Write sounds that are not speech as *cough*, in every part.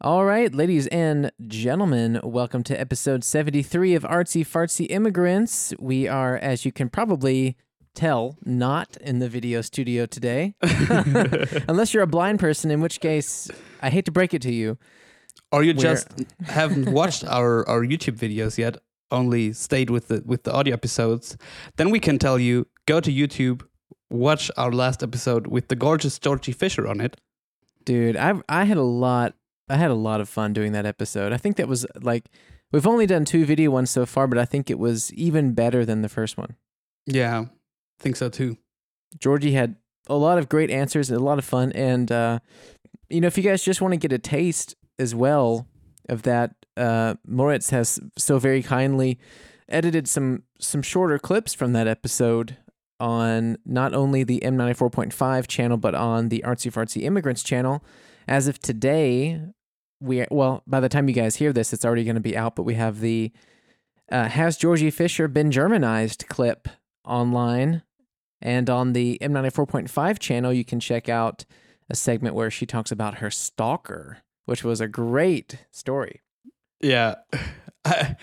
All right, ladies and gentlemen, welcome to episode 73 of Artsy Fartsy Immigrants. We are, as you can probably tell, not in the video studio today. *laughs* Unless you're a blind person, in which case, I hate to break it to you. Or you just haven't watched our, our YouTube videos yet, only stayed with the with the audio episodes, then we can tell you go to YouTube, watch our last episode with the gorgeous Georgie Fisher on it. Dude, I I had a lot I had a lot of fun doing that episode. I think that was like we've only done two video ones so far, but I think it was even better than the first one. Yeah, I think so too. Georgie had a lot of great answers, a lot of fun, and uh, you know, if you guys just want to get a taste as well of that, uh, Moritz has so very kindly edited some some shorter clips from that episode on not only the M94.5 channel but on the Artsy Fartsy Immigrants channel. As of today, we well, by the time you guys hear this, it's already going to be out. But we have the uh, "Has Georgie Fisher been Germanized?" clip online and on the M94.5 channel, you can check out a segment where she talks about her stalker, which was a great story. Yeah, *laughs* I,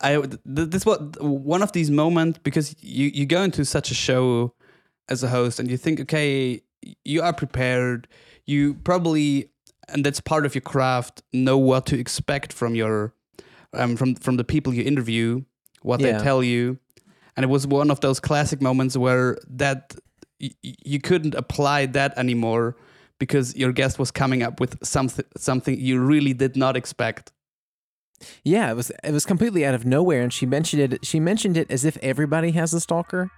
I this was one of these moments because you you go into such a show as a host and you think, okay, you are prepared. You probably and that's part of your craft. Know what to expect from your um from from the people you interview, what Yeah. they tell you, and it was one of those classic moments where that y- you couldn't apply that anymore because your guest was coming up with something something you really did not expect. Yeah, it was it was completely out of nowhere, and she mentioned it. She mentioned it as if everybody has a stalker.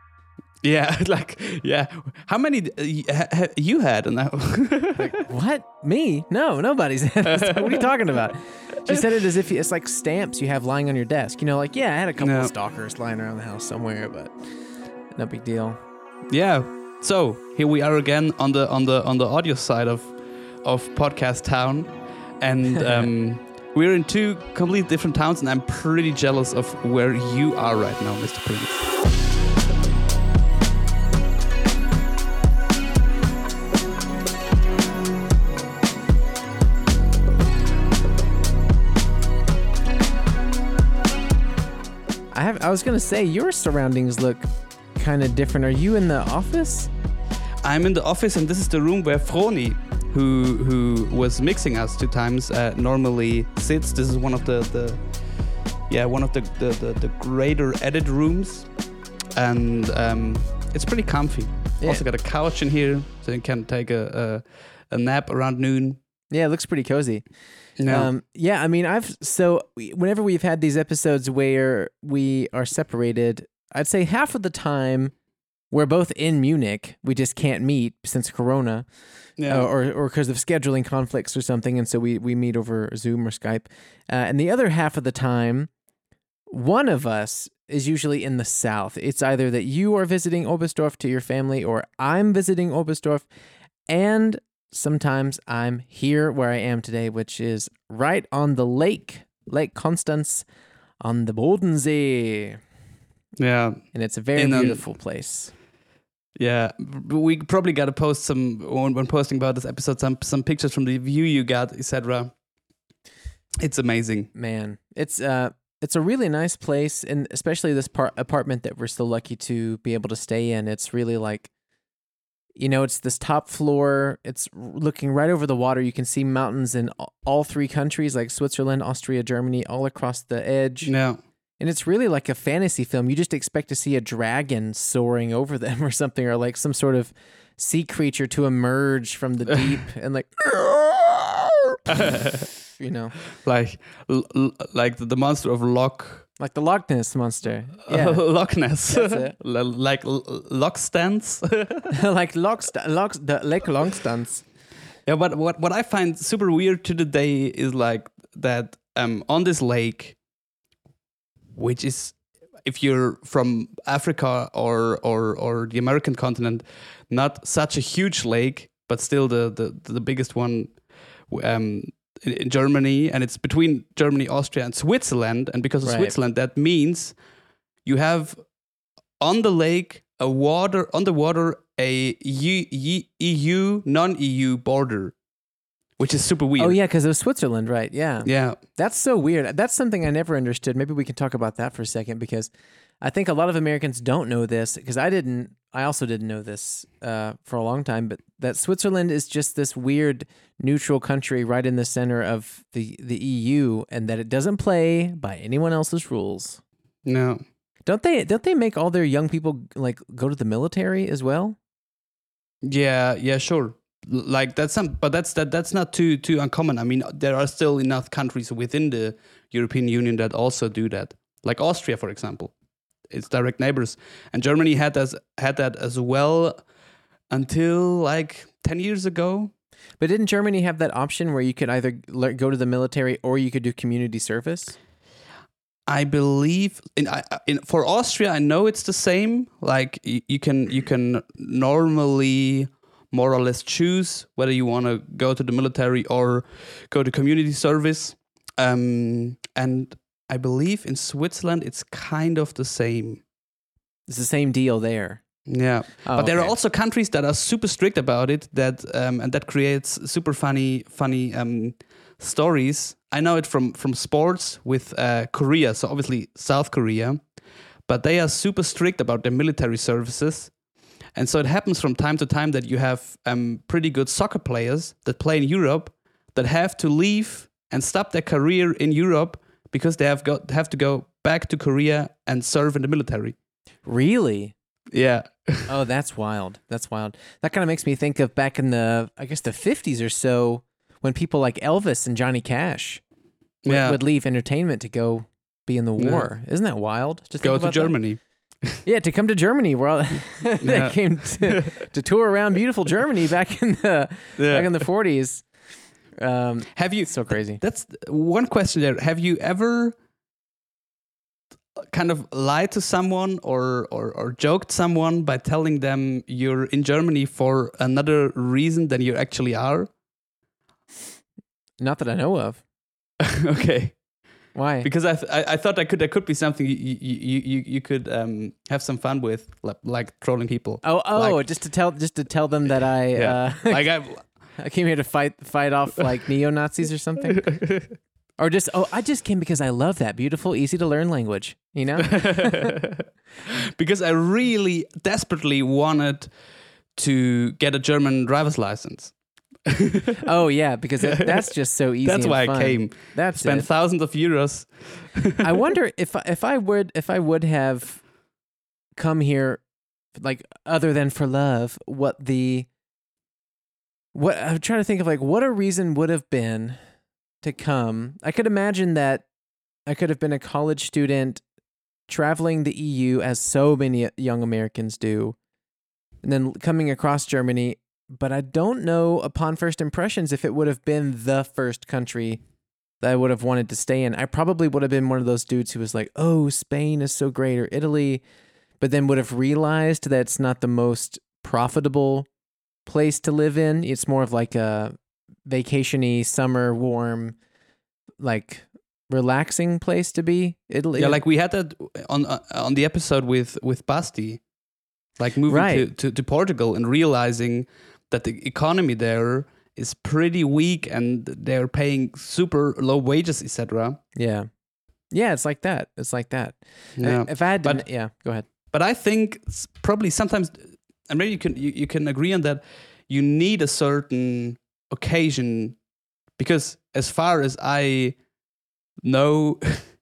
Yeah, *laughs* like yeah. How many uh, y- ha- ha- you had? And that *laughs* What? Me? No, nobody's. what are you talking about? She said it as if it's like stamps you have lying on your desk. You know, like yeah, I had a couple No. of stalkers lying around the house somewhere, but no big deal. yeah. So here we are again on the on the on the audio side of of podcast town, and *laughs* um, we're in two completely different towns, and I'm pretty jealous of where you are right now, Mr. Prince. I was gonna say your surroundings look kind of different. Are you in the office? I'm in the office, and this is the room where Froni, who who was mixing us two times, uh, normally sits. This is one of the the yeah one of the the, the, the greater edit rooms, and um, it's pretty comfy. Yeah. Also got a couch in here, so you can take a a, a nap around noon. Yeah, it looks pretty cozy. No, Um, yeah, I mean, I've so whenever we've had these episodes where we are separated, I'd say half of the time we're both in Munich. We just can't meet since Corona, yeah, uh, or or because of scheduling conflicts or something, and so we we meet over Zoom or Skype. Uh, and the other half of the time, one of us is usually in the south. It's either that you are visiting Oberstdorf to your family, or I'm visiting Oberstdorf, and sometimes I'm here where I am today, which is right on the lake, Lake Constance, on the Bodensee, yeah. and it's a very um, beautiful place. Yeah, we probably got to post some when, when posting about this episode some some pictures from the view you got, etc. It's amazing. Man, it's uh it's a really nice place and especially this part apartment that we're still lucky to be able to stay in. It's really like you know, it's this top floor. It's looking right over the water. You can see mountains in all three countries like Switzerland, Austria, Germany, all across the edge. Yeah. And it's really like a fantasy film. You just expect to see a dragon soaring over them *laughs* or something, or like some sort of sea creature to emerge from the deep *laughs* and like, *laughs* you know, like like the, the monster of Loch like the Loch Ness monster. *laughs* Yeah, Loch Ness, That's it. *laughs* L- like l- Loch Stance. *laughs* like Loch, Loch, the Lake Longstance. yeah, but what what I find super weird to the day is like that um on this lake, which is if you're from Africa or or or the American continent, not such a huge lake, but still the the the biggest one um in, in Germany and it's between Germany, Austria and Switzerland and because of Right. Switzerland that means you have on the lake a water on the water a EU, EU non-EU border which is super weird. Oh yeah, because it was Switzerland, right? Yeah. yeah. That's so weird. That's something I never understood. Maybe we can talk about that for a second because I think a lot of Americans don't know this because I didn't. I also didn't know this uh, for a long time, but that Switzerland is just this weird neutral country right in the center of the the EU, and that it doesn't play by anyone else's rules. No. Don't they? Don't they make all their young people like go to the military as well? Yeah, yeah, sure. Like that's some, but that's that that's not too too uncommon. I mean, there are still enough countries within the European Union that also do that. Like Austria, for example, it's direct neighbors, and Germany had as had that as well until like ten years ago. But didn't Germany have that option where you could either go to the military or you could do community service? I believe in, in for Austria, I know it's the same. Like you, you can you can normally more or less choose whether you want to go to the military or go to community service. Um, and I believe in Switzerland it's kind of the same. It's the same deal there. Yeah, Oh, but there are also countries that are super strict about it. That um, and that creates super funny, funny um, stories. I know it from from sports with uh, Korea. So obviously South Korea, but they are super strict about their military services. And so it happens from time to time that you have um, pretty good soccer players that play in Europe that have to leave and stop their career in Europe because they have got have to go back to Korea and serve in the military. Really? Yeah. *laughs* Oh, that's wild. That's wild. That kind of makes me think of back in the, I guess, the 50s or so when people like Elvis and Johnny Cash would, Yeah. would leave entertainment to go be in the Yeah. war. Isn't that wild? Just go to about that. Germany. Yeah, to come to Germany. Where all, *laughs* Yeah. they came to, to tour around beautiful Germany back in the back in the 40s. Um, Have you? so crazy. That's one question there. Have you ever kind of lied to someone or, or or joked someone by telling them you're in Germany for another reason than you actually are? Not that I know of. *laughs* okay, Why? because I, th- I I thought that could that could be something you you you, you could um have some fun with like, like trolling people. Oh, oh, Like- just to tell, just to tell them *laughs* that I, Yeah. uh, *laughs* like I. I came here to fight, fight off like neo Nazis or something, *laughs* or just, oh, I just came because I love that beautiful, easy to learn language. You know? *laughs* because I really desperately wanted to get a German driver's license. *laughs* oh yeah, because that, that's just so easy. That's why fun. I came. That's Spent it. thousands of euros. I wonder if if I would if I would have come here, like other than for love, what the what I'm trying to think of like what a reason would have been to come. I could imagine that I could have been a college student traveling the EU as so many young Americans do, and then coming across Germany. But I don't know upon first impressions if it would have been the first country that I would have wanted to stay in. I probably would have been one of those dudes who was like, "Oh, Spain is so great," or Italy, but then would have realized that it's not the most profitable place to live in. It's more of like a vacationy, summer, warm, like relaxing place to be. Italy, Yeah, like we had that on uh, on the episode with with Basti, like moving to, Right. to, to Portugal and realizing that the economy there is pretty weak and they're paying super low wages, etc. yeah, yeah. It's like that. It's like that. Yeah. If I had to, But- yeah, go ahead. but I think probably sometimes, and maybe you can you, you can agree on that. You need a certain occasion because, as far as I know,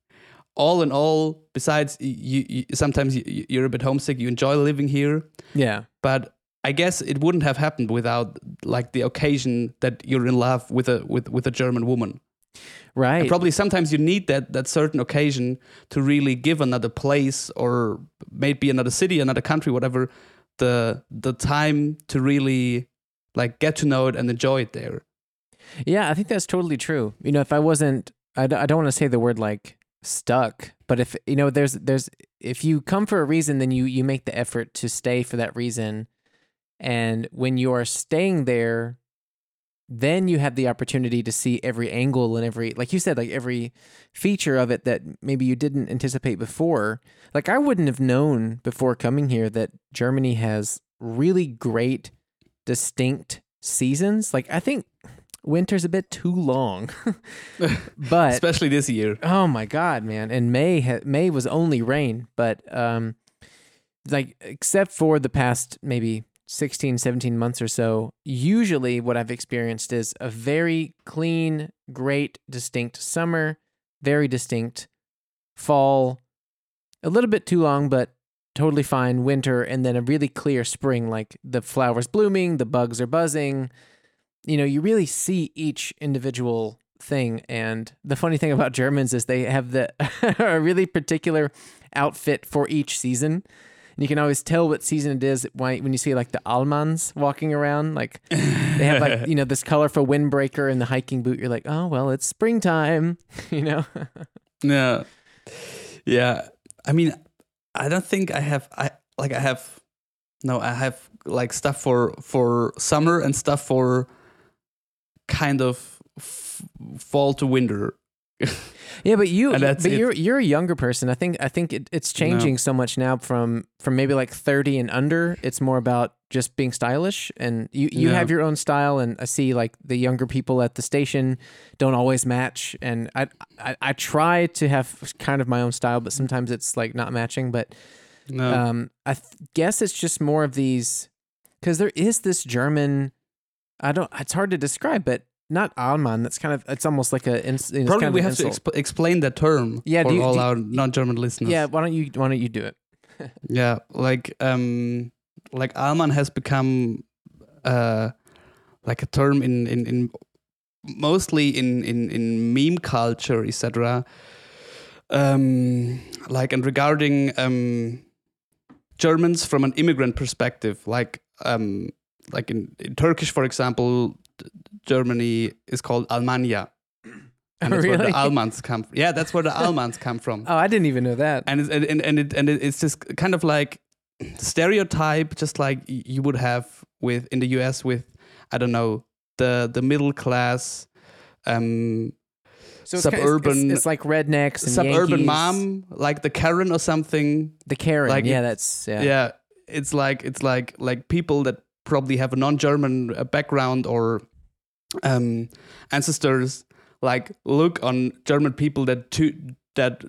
*laughs* all in all, besides you, you sometimes you, you're a bit homesick. You enjoy living here, Yeah, but I guess it wouldn't have happened without like the occasion that you're in love with a with with a German woman. right. And probably sometimes you need that that certain occasion to really give another place or maybe another city, another country, whatever, the the time to really like get to know it and enjoy it there. Yeah, I think that's totally true. You know, if I wasn't, I, d- I don't want to say the word like stuck, but if you know, there's there's if you come for a reason, then you you make the effort to stay for that reason, and when you are staying there, then you have the opportunity to see every angle and every, like you said, like every feature of it that maybe you didn't anticipate before. Like I wouldn't have known before coming here that Germany has really great, distinct seasons. Like I think winter's a bit too long. *laughs* but Especially this year. Oh my god, man! And May ha- May was only rain, but um, like except for the past maybe 16, 17 months or so, usually what I've experienced is a very clean, great, distinct summer, very distinct fall, a little bit too long, but totally fine winter, and then a really clear spring. Like the flowers blooming, the bugs are buzzing. You know, you really see each individual thing. And the funny thing about Germans is they have the *laughs* a really particular outfit for each season. And you can always tell what season it is when when you see like the Almans walking around. Like they have like *laughs* you know this colorful windbreaker and the hiking boot. You're like, oh well, it's springtime. *laughs* you know. Yeah. Yeah. I mean, I don't think I have I like I have no, I have like stuff for for summer and stuff for kind of f- fall to winter. Yeah, but you, but you're you're a younger person. I think I think it, it's changing so much now from from maybe like thirty and under. It's more about just being stylish, and you you Yeah. have your own style. And I see like the younger people at the station don't always match, and I I, I try to have kind of my own style, but sometimes it's like not matching. But No. um, I th- guess it's just more of these because there is this German. I don't. It's hard to describe, but not Alman. That's kind of. It's almost like a. It's Probably kind of we have to exp- explain the term Yeah, for you- all you- our non-German listeners. Yeah, why don't you why don't you do it? *laughs* Yeah, like um like Alman has become uh like a term in in, in mostly in, in in meme culture, etc. Um like and regarding um Germans from an immigrant perspective, like um like in, in Turkish for example, Germany is called Almania. *clears throat* And that's where the Almans come from. Yeah, that's where the Almans come from oh, I didn't even know that. and it's, and and and, it, and it's just kind of like stereotype, just like you would have with in the U.S. with I don't know the the middle class, um, so it's, kind- it's- suburban- It's, it's like rednecks and suburban Yankees. mom, like the Karen or something. the Karen. like yeah, that's yeah. Yeah. it's like it's like like people that probably have a non-German uh, background or um, ancestors like look on German people that to, that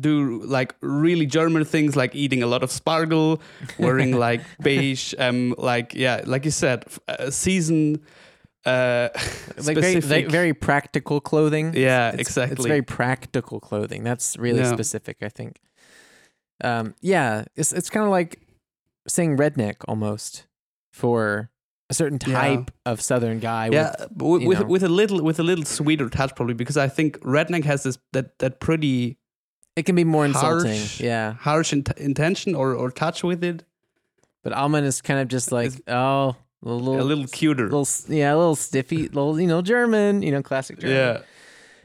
do like really German things like eating a lot of spargel, *laughs* wearing like beige, um, like yeah, like you said, uh, season uh, like very very practical clothing. yeah, It's- exactly. It's very practical clothing. That's really Yeah. specific, I think. Um, yeah, it's it's kind of like saying redneck almost for a certain Yeah. type of Southern guy. yeah, with, with with, a little with a little sweeter touch probably because I think redneck has this that that pretty it can be more insulting. harsh- Yeah, harsh int- intention or or touch with it but Alman is kind of just like oh, a little, a little cuter. little yeah, a little stiffy, little you know German, you know classic German. yeah.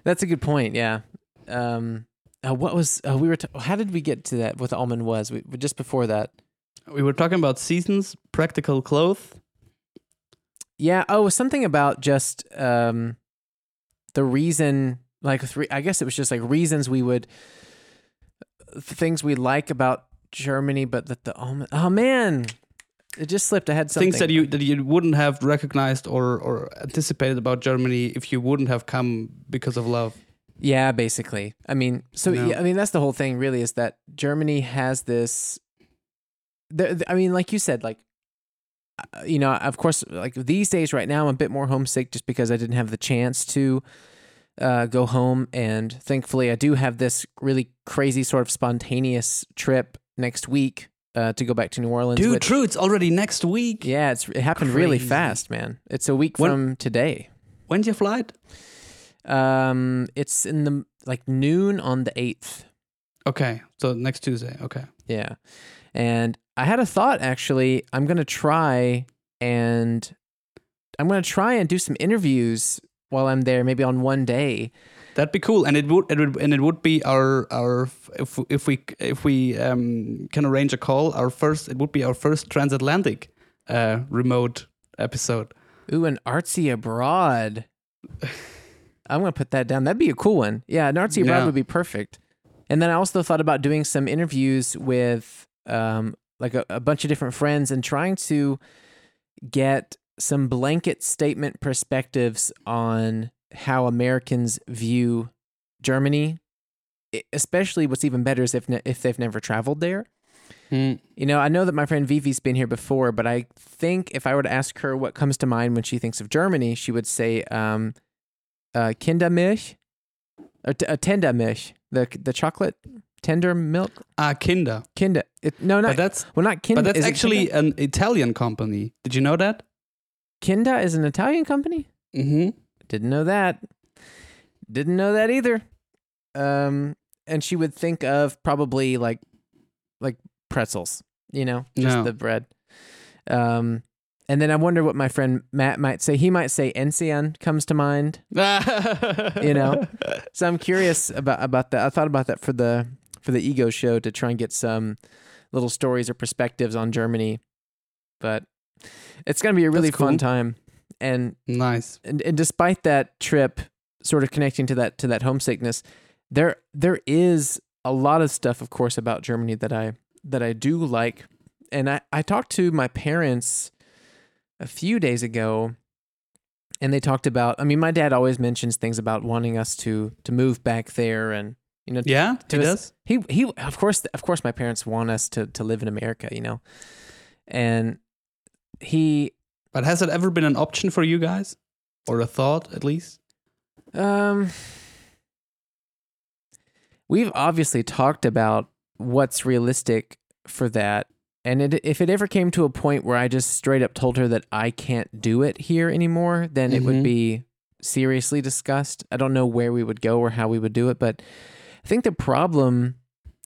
That's a good point. Yeah. Um, uh, what was uh, we were? T- how did we get to that? What Alman was? We, just before that. We were talking about seasons, practical clothes. Yeah. Oh, something about just um, the reason. Like three. I guess it was just like reasons we would things we like about Germany, but that the Alman. Oh man, it just slipped. I had something. Things that you that you wouldn't have recognized or or anticipated about Germany if you wouldn't have come because of love. Yeah, basically. I mean, so No. yeah, I mean that's the whole thing. Really, is that Germany has this. The, I mean, like you said, like uh, you know, of course, like these days, right now, I'm a bit more homesick just because I didn't have the chance to uh, go home, and thankfully, I do have this really crazy sort of spontaneous trip next week uh, to go back to New Orleans. Dude, which- true. It's already next week. Yeah, it's it happened really fast, man. It's a week When- from today. When's your flight? Um, it's in the like noon on the eighth. Okay, so next Tuesday. Okay. Yeah. And I had a thought actually. I'm going to try and I'm going to try and do some interviews while I'm there, maybe on one day. That'd be cool, and it would, it would, and it would be our, our, if, if we, if we um, can arrange a call, our first, it would be our first transatlantic, uh, remote episode. Ooh, an artsy abroad. *sighs* I'm going to put that down. That'd be a cool one. Yeah, an artsy abroad Yeah. would be perfect. And then I also thought about doing some interviews with um, like a, a bunch of different friends and trying to get some blanket statement perspectives on how Americans view Germany. Especially, what's even better is if ne- if they've never traveled there. Mm. You know, I know that my friend Vivi's been here before, but I think if I were to ask her what comes to mind when she thinks of Germany, she would say um, uh, Kindermilch, or t- uh, Tendermilch, the the chocolate tender milk. Ah, Kinder. Kinder. It, no, But not that's well, not Kinder. but that's is actually Kinder? an Italian company. Did you know that? Kinder is an Italian company. Mm-hmm. Didn't know that. Didn't know that either. Um, and she would think of probably like like pretzels, you know, just No. the bread. Um, and then I wonder what my friend Matt might say. He might say Enzian comes to mind. *laughs* you know? So I'm curious about about that. I thought about that for the for the ego show to try and get some little stories or perspectives on Germany. But it's gonna be a really That's fun time. And Nice. and, and despite that trip sort of connecting to that to that homesickness there there is a lot of stuff of course about germany that i that i do like and i i talked to my parents a few days ago and they talked about i mean my dad always mentions things about wanting us to to move back there and you know Yeah, to it us- does. he he of course of course my parents want us to to live in america you know and he But has it ever been an option for you guys, or a thought at least? Um, we've obviously talked about what's realistic for that. And it, if it ever came to a point where I just straight up told her that I can't do it here anymore, then it would Mhm. be seriously discussed. I don't know where we would go or how we would do it, but I think the problem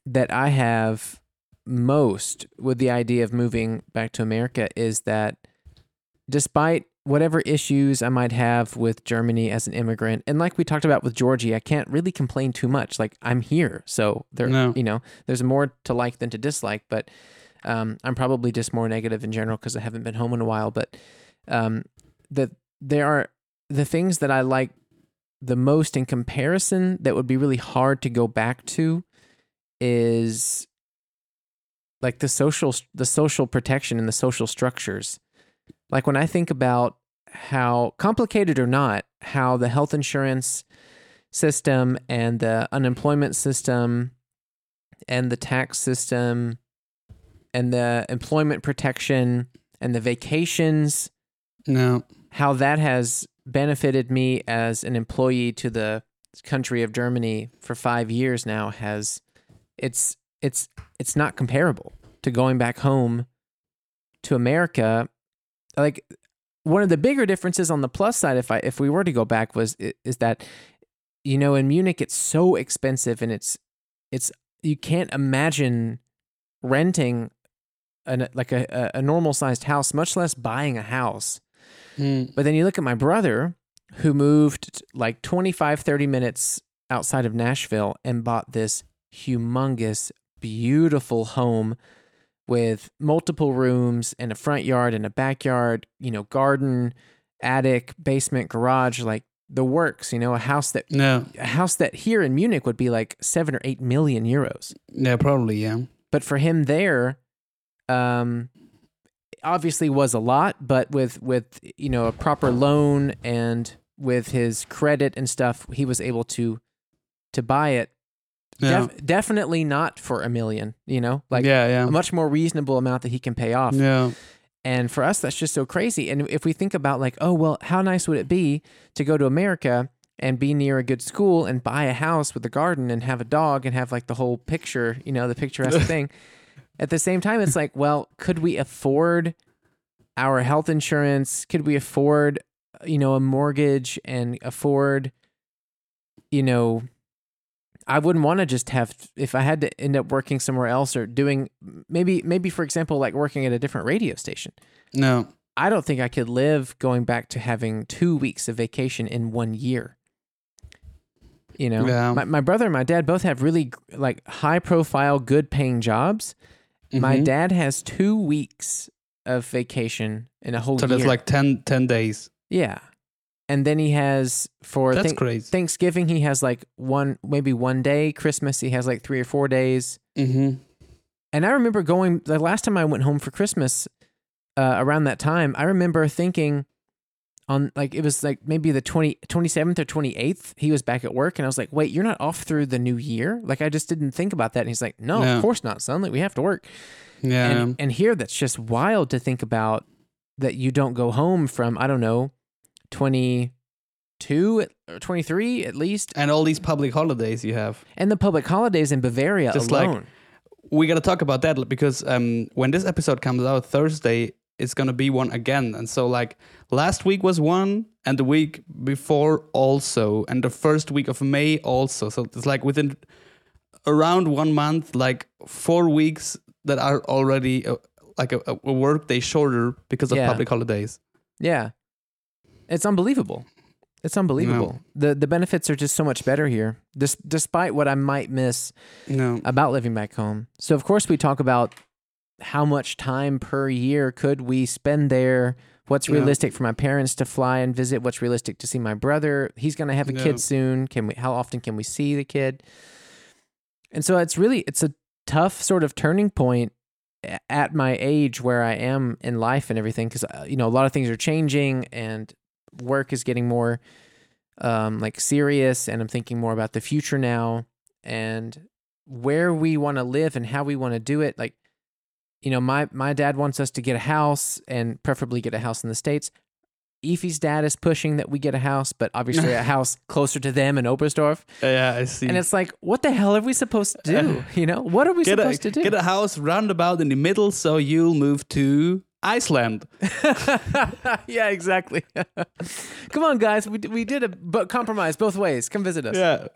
that I have most with the idea of moving back to America is that despite whatever issues I might have with Germany as an immigrant, and like we talked about with Georgie, I can't really complain too much. Like I'm here, so there, No. you know, there's more to like than to dislike. But um, I'm probably just more negative in general because I haven't been home in a while. But um, the there are the things that I like the most in comparison that would be really hard to go back to is like the social the social protection and the social structures like when i think about how complicated or not how the health insurance system and the unemployment system and the tax system and the employment protection and the vacations No. how that has benefited me as an employee to the country of Germany for 5 years now has it's it's it's not comparable to going back home to America. Like one of the bigger differences on the plus side if I if we were to go back was is that you know in Munich it's so expensive and it's it's you can't imagine renting an, like a- a normal sized house much less buying a house Mm. but then you look at my brother who moved like 25, 30 minutes outside of Nashville and bought this humongous, beautiful home with multiple rooms and a front yard and a backyard, you know, garden, attic, basement, garage, like the works, you know, a house that No. a house that here in Munich would be like 7 or 8 million euros Yeah, probably. Yeah. but for him there um obviously was a lot but with with you know a proper loan and with his credit and stuff he was able to to buy it Yeah. Def- definitely not for a million you know like yeah. Yeah. a much more reasonable amount that he can pay off Yeah. and for us, that's just so crazy. And if we think about like, oh well, how nice would it be to go to America and be near a good school and buy a house with a garden and have a dog and have like the whole picture, you know, the picturesque *laughs* thing. At the same time, it's like, well, could we afford our health insurance? Could we afford, you know, a mortgage and afford, you know, I wouldn't want to just have if I had to end up working somewhere else or doing maybe maybe for example like working at a different radio station. No. I don't think I could live going back to having 2 weeks of vacation in one year. You know, Yeah. my, my brother and my dad both have really like high profile, good paying jobs. My Mhm. dad has 2 weeks of vacation in a whole So year. that's like 10, 10 days. yeah. And then he has for That's Thank- crazy. Thanksgiving he has like one maybe one day, Christmas he has like 3 or 4 days. mm-hmm. And I remember going the last time I went home for Christmas uh, around that time. I remember thinking, on like it was like maybe the 20, 27th or 28th he was back at work and i was like wait you're not off through the new year like i just didn't think about that and he's like no, No. of course not son like we have to work Yeah. and, and here that's just wild to think about that you don't go home from i don't know 22 or 23 at least and all these public holidays you have. and the public holidays in bavaria Just like- alone we got to talk about that because um, when this episode comes out Thursday, it's gonna be one again. And so, like last week was one, and the week before also, and the first week of May also. So it's like within around one month, like four weeks that are already uh, like a, a work day shorter because of Yeah. public holidays. yeah it's unbelievable it's unbelievable the the benefits are just so much better here Des- despite what i might miss No, about living back home. So of course we talk about how much time per year could we spend there? What's Yeah. realistic for my parents to fly and visit? What's realistic to see my brother? He's going to have a Yeah. kid soon. Can we how often can we see the kid? And so it's really it's a tough sort of turning point at my age where I am in life and everything cuz you know a lot of things are changing and work is getting more um like serious and I'm thinking more about the future now and where we want to live and how we want to do it like you know my my dad wants us to get a house and preferably get a house in the states. Efi's dad is pushing that we get a house but obviously a *laughs* house closer to them in Oberstdorf. Yeah, I see. and it's like what the hell are we supposed to do? *laughs* You know what are we get supposed a to do? get a house roundabout in the middle, so you'll move to Iceland. *laughs* yeah exactly. Come on guys. We, we did a compromise both ways. Come visit us. Yeah,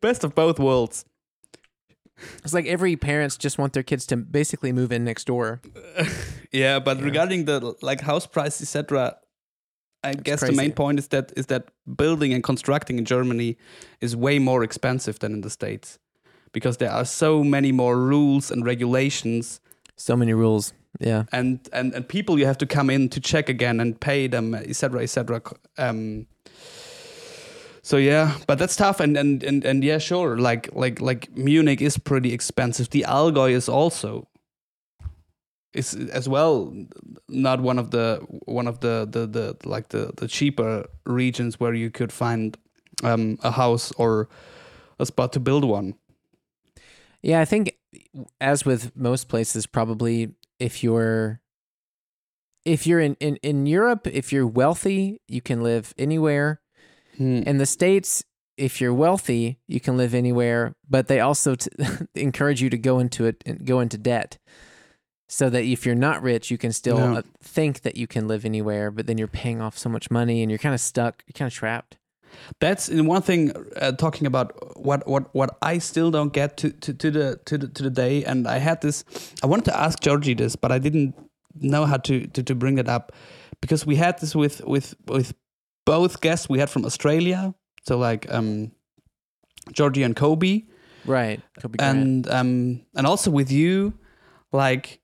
best of both worlds. It's like every parents just want their kids to basically move in next door. *laughs* Yeah, but regarding the like house price, etc., I guess the main point is that is that building and constructing in Germany is way more expensive than in the states because there are so many more rules and regulations. So many rules yeah. And and, and people you have to come in to check again and pay them etc etc um so yeah but that's tough. And, and and and yeah sure like like like munich is pretty expensive. The allgäu is also is as well not one of the one of the the, the like the the cheaper regions where you could find um a house or a spot to build one. Yeah, I think as with most places, probably if you're if you're in, in, in Europe, if you're wealthy, you can live anywhere. Hmm. In the States, if you're wealthy, you can live anywhere, but they also t- *laughs* encourage you to go into it go into debt. So that if you're not rich, you can still No. uh, think that you can live anywhere, but then you're paying off so much money and you're kind of stuck, you're kind of trapped. That's in one thing. Uh, talking about what what what I still don't get to, to, to the to the to the day, and I had this. I wanted to ask Georgie this, but I didn't know how to to, to bring it up because we had this with with with both guests we had from Australia. So like um, Georgie and Kobe, Right. Kobe and um and also with you, like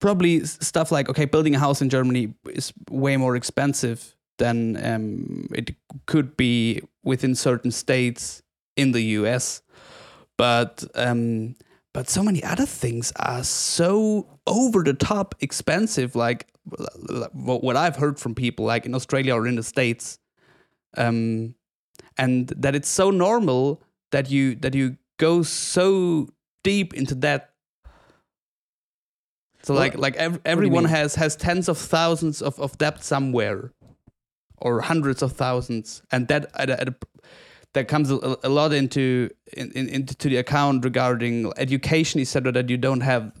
probably stuff like okay, building a house in Germany is way more expensive than um it could be within certain states in the US. But um but so many other things are so over the top expensive like what I've heard from people like in Australia or in the states um and that it's so normal that you that you go so deep into that. So like like ev- everyone has has tens of thousands of, of debt somewhere or hundreds of thousands and that at a, at a, that comes a, a lot into in, in, into the account regarding education etc that you don't have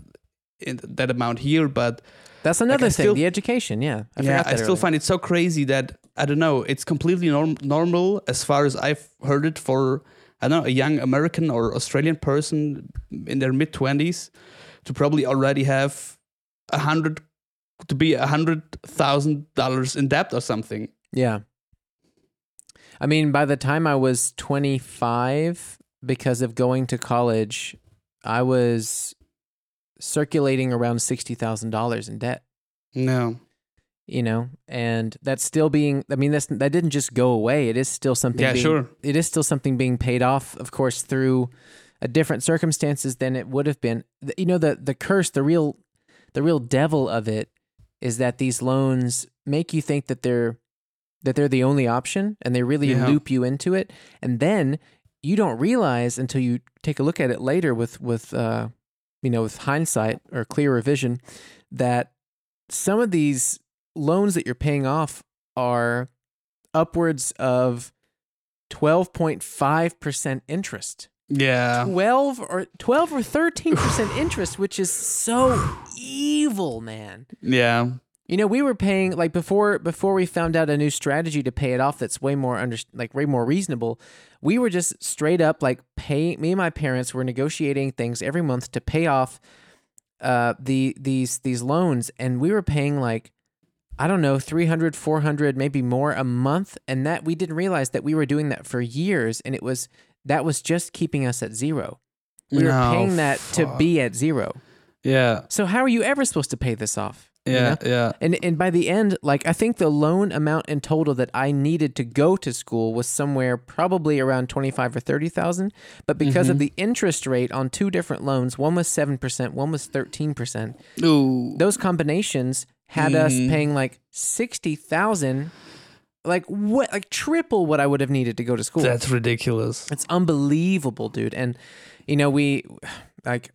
in that amount here but That's another I thing. still- the education. Yeah. I yeah, I still earlier. find it so crazy that I don't know. It's completely norm- normal as far as I've heard it for I don't know a young American or Australian person in their mid twenties to probably already have a hundred to be a hundred thousand dollars in debt or something. Yeah. I mean, by the time I was 25, because of going to college, I was circulating around $60,000 in debt, No, you know, and that's still being, I mean, that's, that didn't just go away. It is still something, yeah, being, sure. it is still something being paid off, of course, through a different circumstances than it would have been. You know, the, the curse, the real, the real devil of it is that these loans make you think that they're that they're the only option and they really Yeah. loop you into it and then you don't realize until you take a look at it later with with uh you know with hindsight or clearer vision that some of these loans that you're paying off are upwards of 12.5% interest. Yeah. 12 or 12 or 13% *sighs* interest, which is so evil, man. Yeah. You know, we were paying like before before we found out a new strategy to pay it off that's way more under like way more reasonable. We were just straight up like pay me and my parents were negotiating things every month to pay off uh the these these loans and we were paying like I don't know 300 400 maybe more a month and that we didn't realize that we were doing that for years and it was that was just keeping us at zero. We were paying that to be at zero. Yeah. So how are you ever supposed to pay this off? You Yeah. know? Yeah. And and by the end, like I think the loan amount in total that I needed to go to school was somewhere probably around twenty five or thirty thousand. But because of the interest rate on two different loans, one was seven percent, one was thirteen percent. Ooh. Those combinations had us Mhm. paying like sixty thousand, like what, like triple what I would have needed to go to school. That's ridiculous. It's unbelievable, dude. And you know, we *sighs* like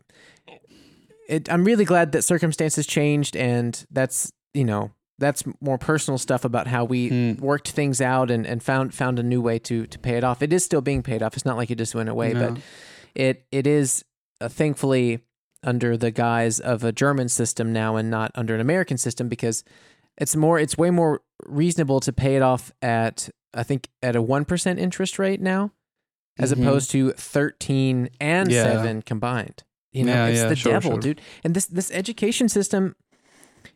it I'm really glad that circumstances changed and that's, you know, that's more personal stuff about how we Hmm. worked things out and, and found found a new way to to pay it off. It is still being paid off. It's not like it just went away, No. but it it is uh, thankfully under the guise of a German system now and not under an American system because it's more it's way more reasonable to pay it off at I think at a 1% interest rate now as Mhm. opposed to 13 and Yeah. 7 combined. You know, Yeah, it's yeah, the sure, devil, sure. dude. And this this education system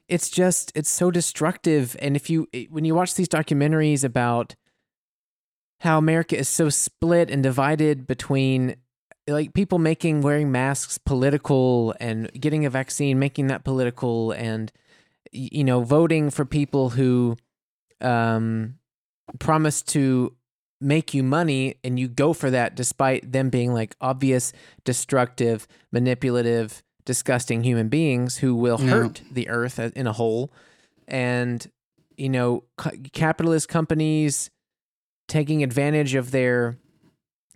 it's just it's so destructive and if you when you watch these documentaries about how America is so split and divided between like people making wearing masks political and getting a vaccine making that political and you know voting for people who um promise to make you money and you go for that despite them being like obvious destructive manipulative disgusting human beings who will Yeah. hurt the earth in a whole and you know ca- capitalist companies taking advantage of their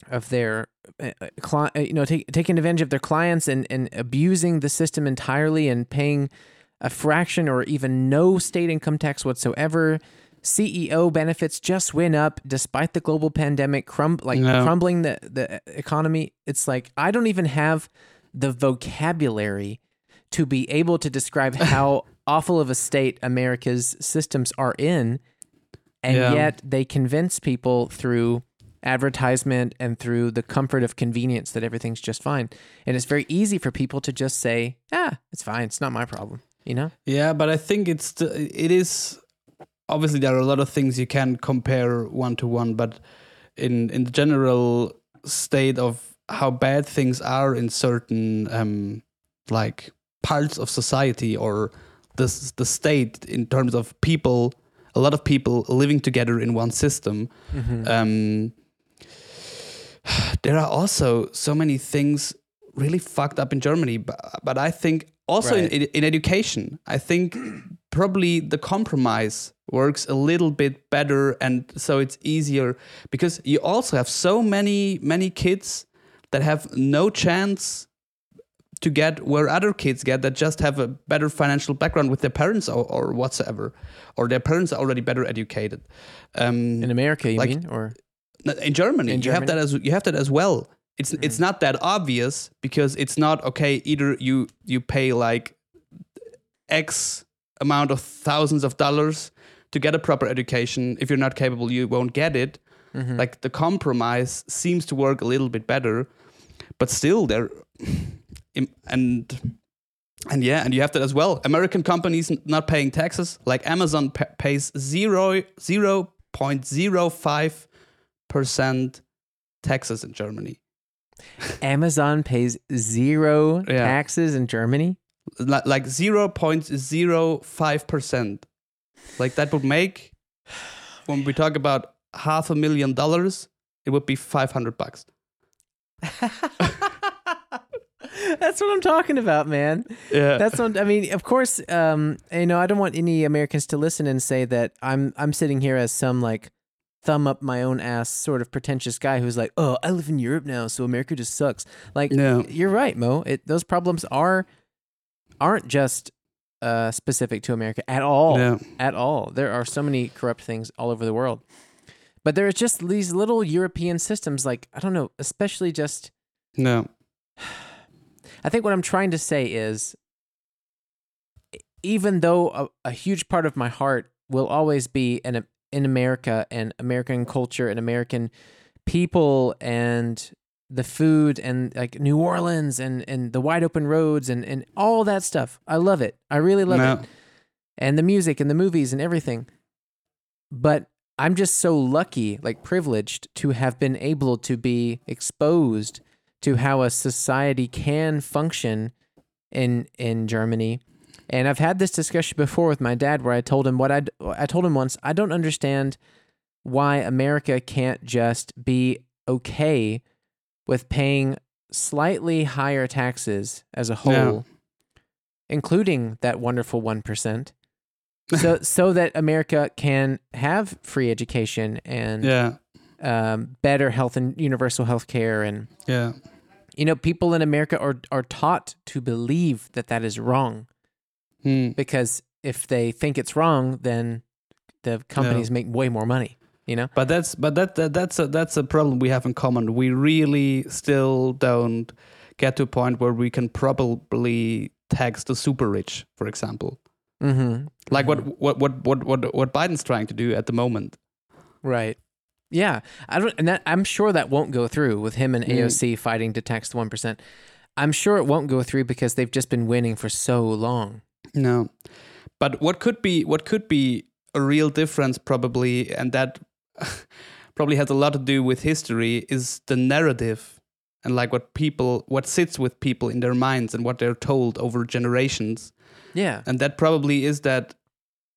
of their uh, uh, cli- uh, you know take, taking advantage of their clients and and abusing the system entirely and paying a fraction or even no state income tax whatsoever CEO benefits just went up despite the global pandemic crum- like No. crumbling the the economy it's like I don't even have the vocabulary to be able to describe *laughs* how awful of a state America's systems are in and Yeah. yet they convince people through advertisement and through the comfort of convenience that everything's just fine and it's very easy for people to just say ah it's fine it's not my problem you know Yeah, but I think it's the, it is obviously there are a lot of things you can compare one to one, but in in the general state of how bad things are in certain um like parts of society or the s- the state in terms of people, a lot of people living together in one system. Um, there are also so many things really fucked up in Germany, but, but I think also Right. in, in education, I think probably the compromise works a little bit better, and so it's easier because you also have so many many kids that have no chance to get where other kids get that just have a better financial background with their parents or, or whatsoever, or their parents are already better educated. Um, in America you like- mean or in Germany, In you have that as you have that as well. It's it's not that obvious because it's not okay. Either you you pay like X amount of thousands of dollars to get a proper education, if you're not capable, you won't get it. Mm-hmm. Like the compromise seems to work a little bit better, but still there, and and yeah, and you have that as well. American companies not paying taxes, like Amazon p- pays zero zero point zero five percent taxes in Germany. Amazon pays zero yeah. taxes in Germany? L- like 0.05%. Like that would make when we talk about half a million dollars, it would be five hundred bucks. *laughs* That's what I'm talking about, man. Yeah. That's what I mean. Of course, um, you know, I don't want any Americans to listen and say that I'm I'm sitting here as some like thumb up my own ass sort of pretentious guy who's like, oh, I live in Europe now, so America just sucks. Like, No. you're right, Mo. It, those problems are aren't just uh, specific to America at all. At all. There are so many corrupt things all over the world. But there are just these little European systems, like I don't know, especially just No. I think what I'm trying to say is even though a, a huge part of my heart will always be in in America and American culture and American people and the food and like New Orleans and and the wide open roads and and all that stuff. I love it. I really love No. it. And the music and the movies and everything. But I'm just so lucky, like privileged to have been able to be exposed to how a society can function in in Germany. And I've had this discussion before with my dad where I told him what I I told him once, I don't understand why America can't just be okay with paying slightly higher taxes as a whole, Yeah. including that wonderful 1%. *laughs* so so that America can have free education and Yeah. um, better health and universal health care and Yeah. you know people in america are are taught to believe that that is wrong Hmm. because if they think it's wrong then the companies make way more money you know But that's but that, that that's a that's a problem we have in common. We really still don't get to a point where we can probably tax the super rich, for example. mm-hmm. Like what what what what what what Biden's trying to do at the moment. right yeah i don't and that i'm sure that won't go through with him and Mm. aoc fighting to tax the 1% i'm sure it won't go through because they've just been winning for so long No. But what could be what could be a real difference probably and that *laughs* probably has a lot to do with history is the narrative and like what people what sits with people in their minds and what they're told over generations. yeah And that probably is that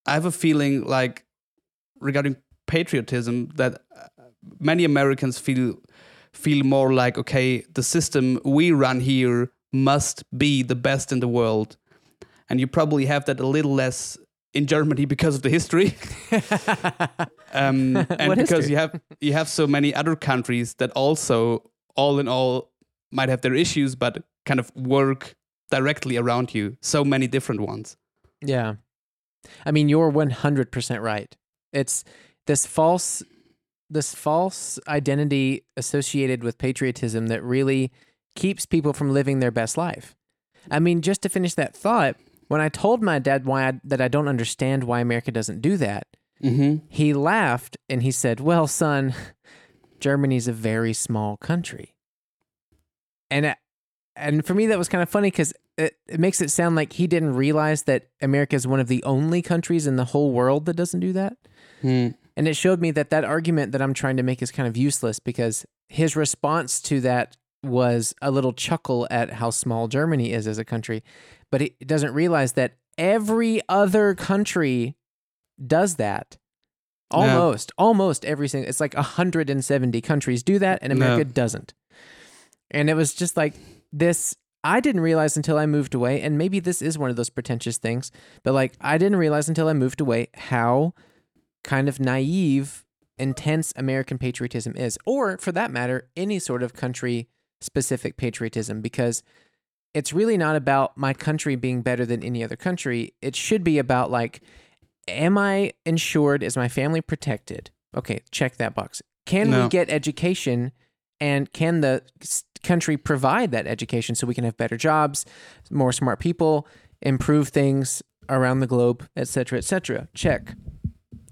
I have a feeling like regarding patriotism that uh, many Americans feel feel more like okay, the system we run here must be the best in the world. And you probably have that a little less in Germany because of the history. *laughs* um, and because history? you have you have so many other countries that also all in all might have their issues but kind of work directly around you. So many different ones. Yeah. I mean, you're 100% right. It's this false this false identity associated with patriotism that really keeps people from living their best life. I mean, just to finish that thought, when I told my dad why I, that I don't understand why America doesn't do that, Mm-hmm. he laughed and he said, "Well, son, Germany's a very small country." And I- and for me that was kind of funny cuz it, it makes it sound like he didn't realize that America is one of the only countries in the whole world that doesn't do that. Hmm. And it showed me that that argument that I'm trying to make is kind of useless because his response to that was a little chuckle at how small Germany is as a country, but it doesn't realize that every other country does that. Almost, almost every single. It's like 170 countries do that, and America doesn't. And it was just like this. I didn't realize until I moved away, and maybe this is one of those pretentious things, but like I didn't realize until I moved away how kind of naive, intense American patriotism is, or for that matter, any sort of country specific patriotism, because it's really not about my country being better than any other country. It should be about like, am I insured? Is my family protected? Okay, check that box. Can No. we get education? And can the country provide that education so we can have better jobs, more smart people, improve things around the globe, et cetera, et cetera? Check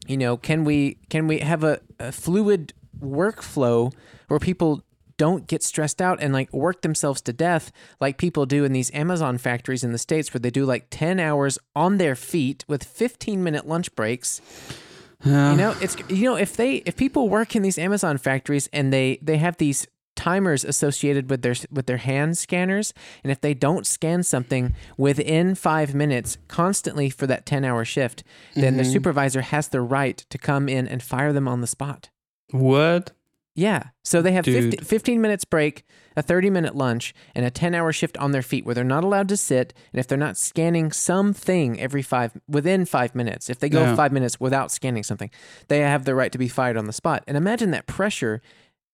you know can we can we have a, a fluid workflow where people don't get stressed out and like work themselves to death like people do in these amazon factories in the states where they do like 10 hours on their feet with 15 minute lunch breaks. You know it's you know if they if people work in these amazon factories and they they have these timers associated with their with their hand scanners and if they don't scan something within 5 minutes constantly for that 10 hour shift then the mm-hmm. supervisor has the right to come in and fire them on the spot. What? Yeah. So they have 50, 15 minutes break, a 30 minute lunch, and a 10 hour shift on their feet where they're not allowed to sit. And if they're not scanning something every five, within five minutes, if they go Yeah. five minutes without scanning something, they have the right to be fired on the spot. And imagine that pressure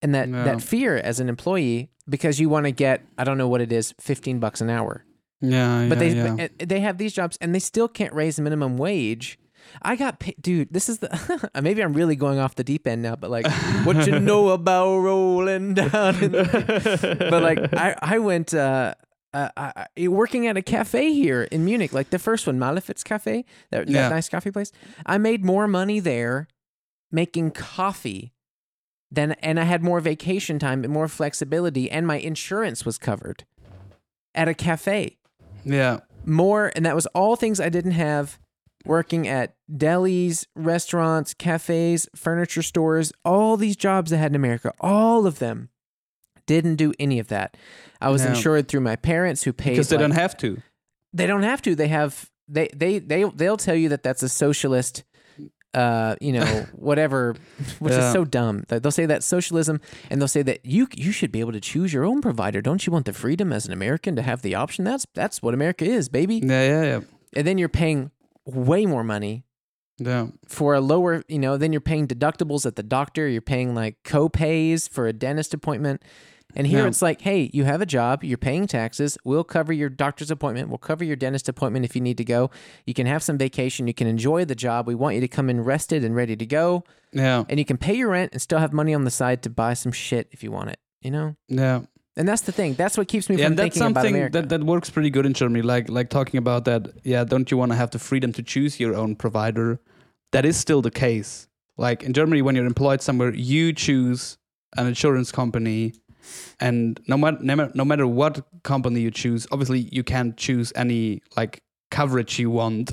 and that, Yeah. that fear as an employee because you want to get, I don't know what it is, 15 bucks an hour. Yeah, But yeah, they yeah. uh, they have these jobs and they still can't raise the minimum wage. I got paid, dude. This is the *laughs* maybe I'm really going off the deep end now, but like, what you know *laughs* about rolling down? In the, but like, I I went uh, uh, I, working at a cafe here in Munich, like the first one, Malefitz Cafe, that, that Yeah. nice coffee place. I made more money there making coffee than, and I had more vacation time and more flexibility, and my insurance was covered at a cafe yeah. more and that was all things i didn't have working at delis restaurants cafes furniture stores all these jobs i had in america all of them didn't do any of that i was No. insured through my parents who paid Because they like- don't have to. they don't have to they have they they they they'll tell you that that's a socialist uh you know *laughs* whatever which Yeah. is so dumb they'll say that socialism and they'll say that you you should be able to choose your own provider don't you want the freedom as an american to have the option that's that's what america is baby Yeah, yeah, yeah. and then you're paying way more money Yeah. for a lower you know then you're paying deductibles at the doctor you're paying like co-pays for a dentist appointment and here Yeah. it's like hey you have a job you're paying taxes we'll cover your doctor's appointment we'll cover your dentist appointment if you need to go you can have some vacation you can enjoy the job we want you to come in rested and ready to go Yeah. and you can pay your rent and still have money on the side to buy some shit if you want it you know Yeah. And that's the thing that's what keeps me Yeah, from thinking about something america that, that works pretty good in Germany. Like like talking about that. Yeah, don't you want to have the freedom to choose your own provider? That is still the case. Like in Germany, when you're employed somewhere, you choose an insurance company, and no matter no, matter- no matter what company you choose, obviously you can't choose any like coverage you want.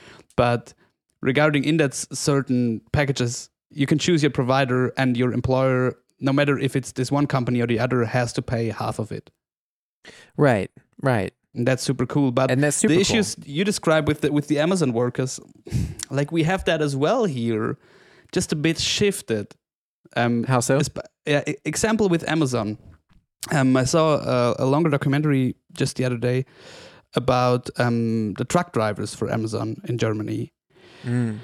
*laughs* but regarding in that certain packages, you can choose your provider, and your employer, no matter if it's this one company or the other, has to pay half of it. right right And that's super cool. But and that's super the cool. issues you describe with the with the Amazon workers, *sighs* like we have that as well here, just a bit shifted. Um, how so yeah, example with Amazon. Um, I saw a, a longer documentary just the other day about um, the truck drivers for Amazon in Germany. Mm.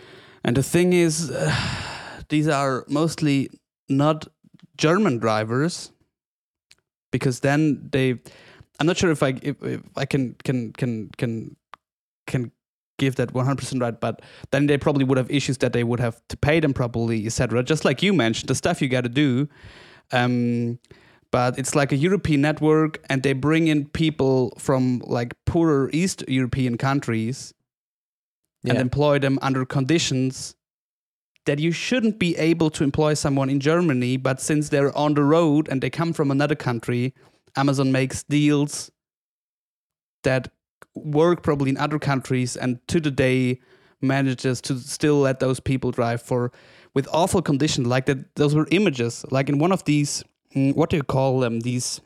And the thing is, uh, *sighs* these are mostly not German drivers because then they. I'm not sure if I if, if I can can can can can give that 100% right, but then they probably would have issues that they would have to pay them properly, etc. Just like you mentioned, the stuff you got to do. Um, but it's like a European network, and they bring in people from like poorer East European countries and employ them under conditions that you shouldn't be able to employ someone in Germany, but since they're on the road and they come from another country, Amazon makes deals that work probably in other countries and to the day manages to still let those people drive for with awful conditions like that those were images like in one of these mm, what do you call them these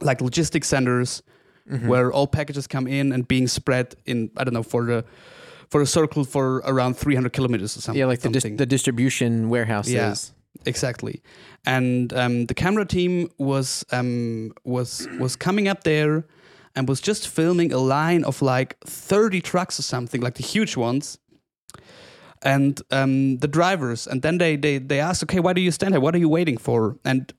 like logistic centers Mhm. where all packages come in and being spread in I don't know for the for a circle for around 300 kilometers or something. yeah, like the dis- the distribution warehouses. Yeah. exactly. And um, the camera team was um, was was coming up there and was just filming a line of like 30 trucks or something, like the huge ones. And um, the drivers, and then they, they they asked, okay, why do you stand here? What are you waiting for? And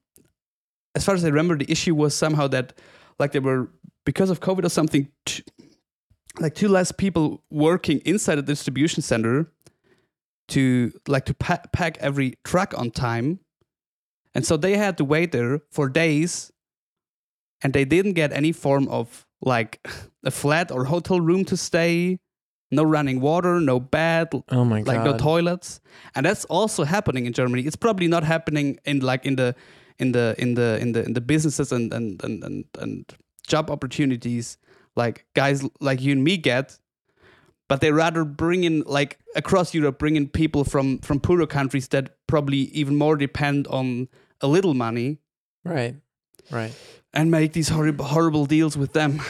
as far as I remember, the issue was somehow that like they were because of COVID or something, t- like two less people working inside a distribution center to like to pa- pack every truck on time, and so they had to wait there for days, and they didn't get any form of like *laughs* a flat or hotel room to stay, no running water, no bed, Oh my god. like no toilets. And that's also happening in germany. It's probably not happening in like in the in the in the in the in the businesses and and and and, and job opportunities like guys like you and me get but they rather bring in like across europe bring in people from from poorer countries that probably even more depend on a little money right. Right. and make these horrible horrible deals with them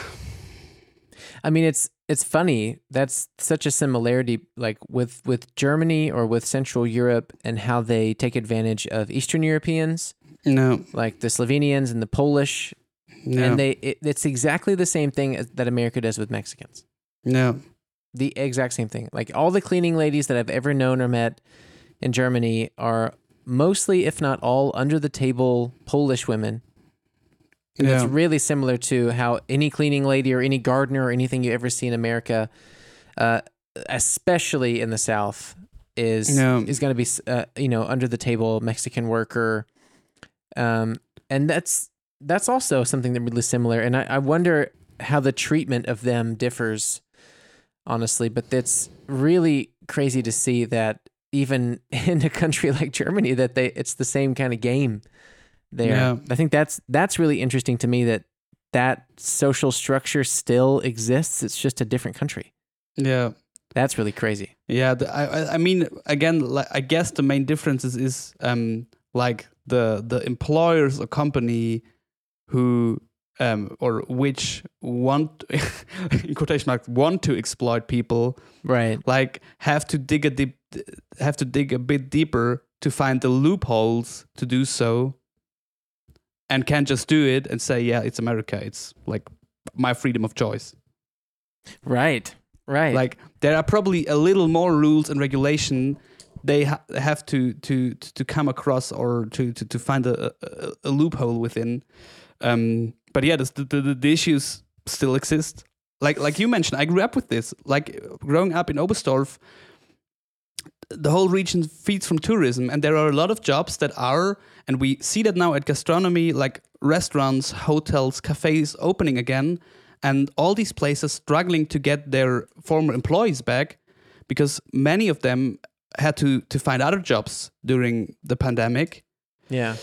I mean, it's it's funny. That's such a similarity, like with with Germany or with Central Europe, and how they take advantage of Eastern Europeans No, like the Slovenians and the Polish, no, and they it, it's exactly the same thing that America does with Mexicans. no. The exact same thing. Like all the cleaning ladies that I've ever known or met in Germany are mostly, if not all, under the table Polish women. And Yeah. it's really similar to how any cleaning lady or any gardener or anything you ever see in America, uh, especially in the South, is Yeah. is going to be uh, you know under the table Mexican worker, um, and that's that's also something that really similar. And I, I wonder how the treatment of them differs, honestly. But that's really crazy to see that even *laughs* in a country like Germany that they it's the same kind of game there. Yeah. I think that's that's really interesting to me that that social structure still exists. It's just a different country. Yeah. That's really crazy. Yeah, the, I I- I mean again, like, I guess the main difference is, is um like the the employers or company who um or which want *laughs* in quotation marks want to exploit people Right. like have to dig a deep have to dig a bit deeper to find the loopholes to do so and can't just do it and say yeah it's America it's like my freedom of choice Right. Right. like there are probably a little more rules and regulation they ha- have to to to come across or to to, to find a, a, a loophole within um but yeah the, the the issues still exist. Like like you mentioned i grew up with this. Like growing up in oberstdorf the whole region feeds from tourism and there are a lot of jobs that are and we see that now at gastronomy like restaurants hotels cafes opening again and all these places struggling to get their former employees back because many of them had to to find other jobs during the pandemic. Yeah.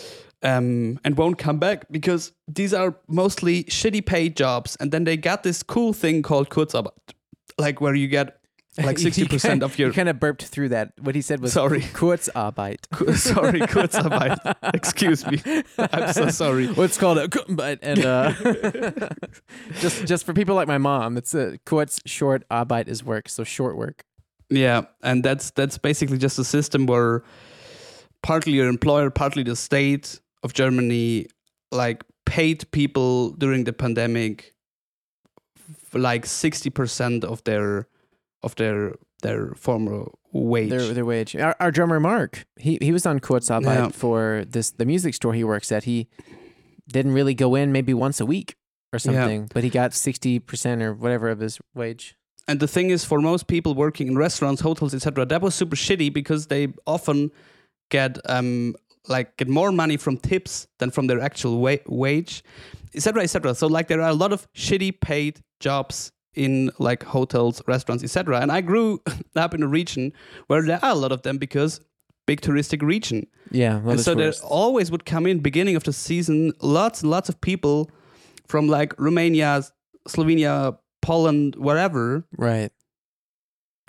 Um, and won't come back because these are mostly shitty paid jobs and then they got this cool thing called Kurzarbeit like where you get like *laughs* 60% of your You kind of burped through that. What he said was Sorry. Kurzarbeit. *laughs* Ku- sorry, Kurzarbeit. *laughs* Excuse me. I'm so sorry. What's called a Kurzarbeit, and uh, just just for people like my mom, it's a Kurz short Arbeit is work, so short work. Yeah, and that's that's basically just a system where partly your employer, partly the state of Germany, like paid people during the pandemic f- like sixty percent of their of their their former wage. Their their wage. Our, our drummer Mark, he he was on Kurzarbeit Yeah. for this the music store he works at. He didn't really go in maybe once a week or something, but he got sixty percent or whatever of his wage. And the thing is, for most people working in restaurants, hotels, etc., that was super shitty because they often get um like get more money from tips than from their actual wa- wage, etc., etc. So like there are a lot of shitty paid jobs in like hotels, restaurants, etc. And I grew *laughs* up in a region where there are a lot of them because big touristic region. Yeah, well, and so there always would come in beginning of the season lots and lots of people from like Romania, Slovenia, Poland, wherever right.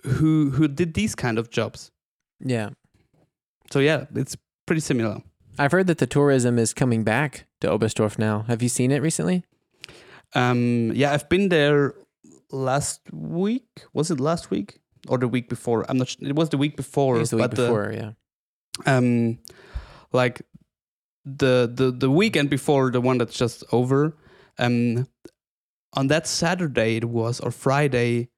who who did these kind of jobs. Yeah, So yeah, it's pretty similar. I've heard that the tourism is coming back to Oberstdorf now. Have you seen it recently? Um, yeah, I've been there last week. Was it last week or the week before? I'm not. Sure. It was the week before. think it's the week but the- before. yeah. um, like the the the weekend before the one that's just over. Um, on that Saturday it was or Friday.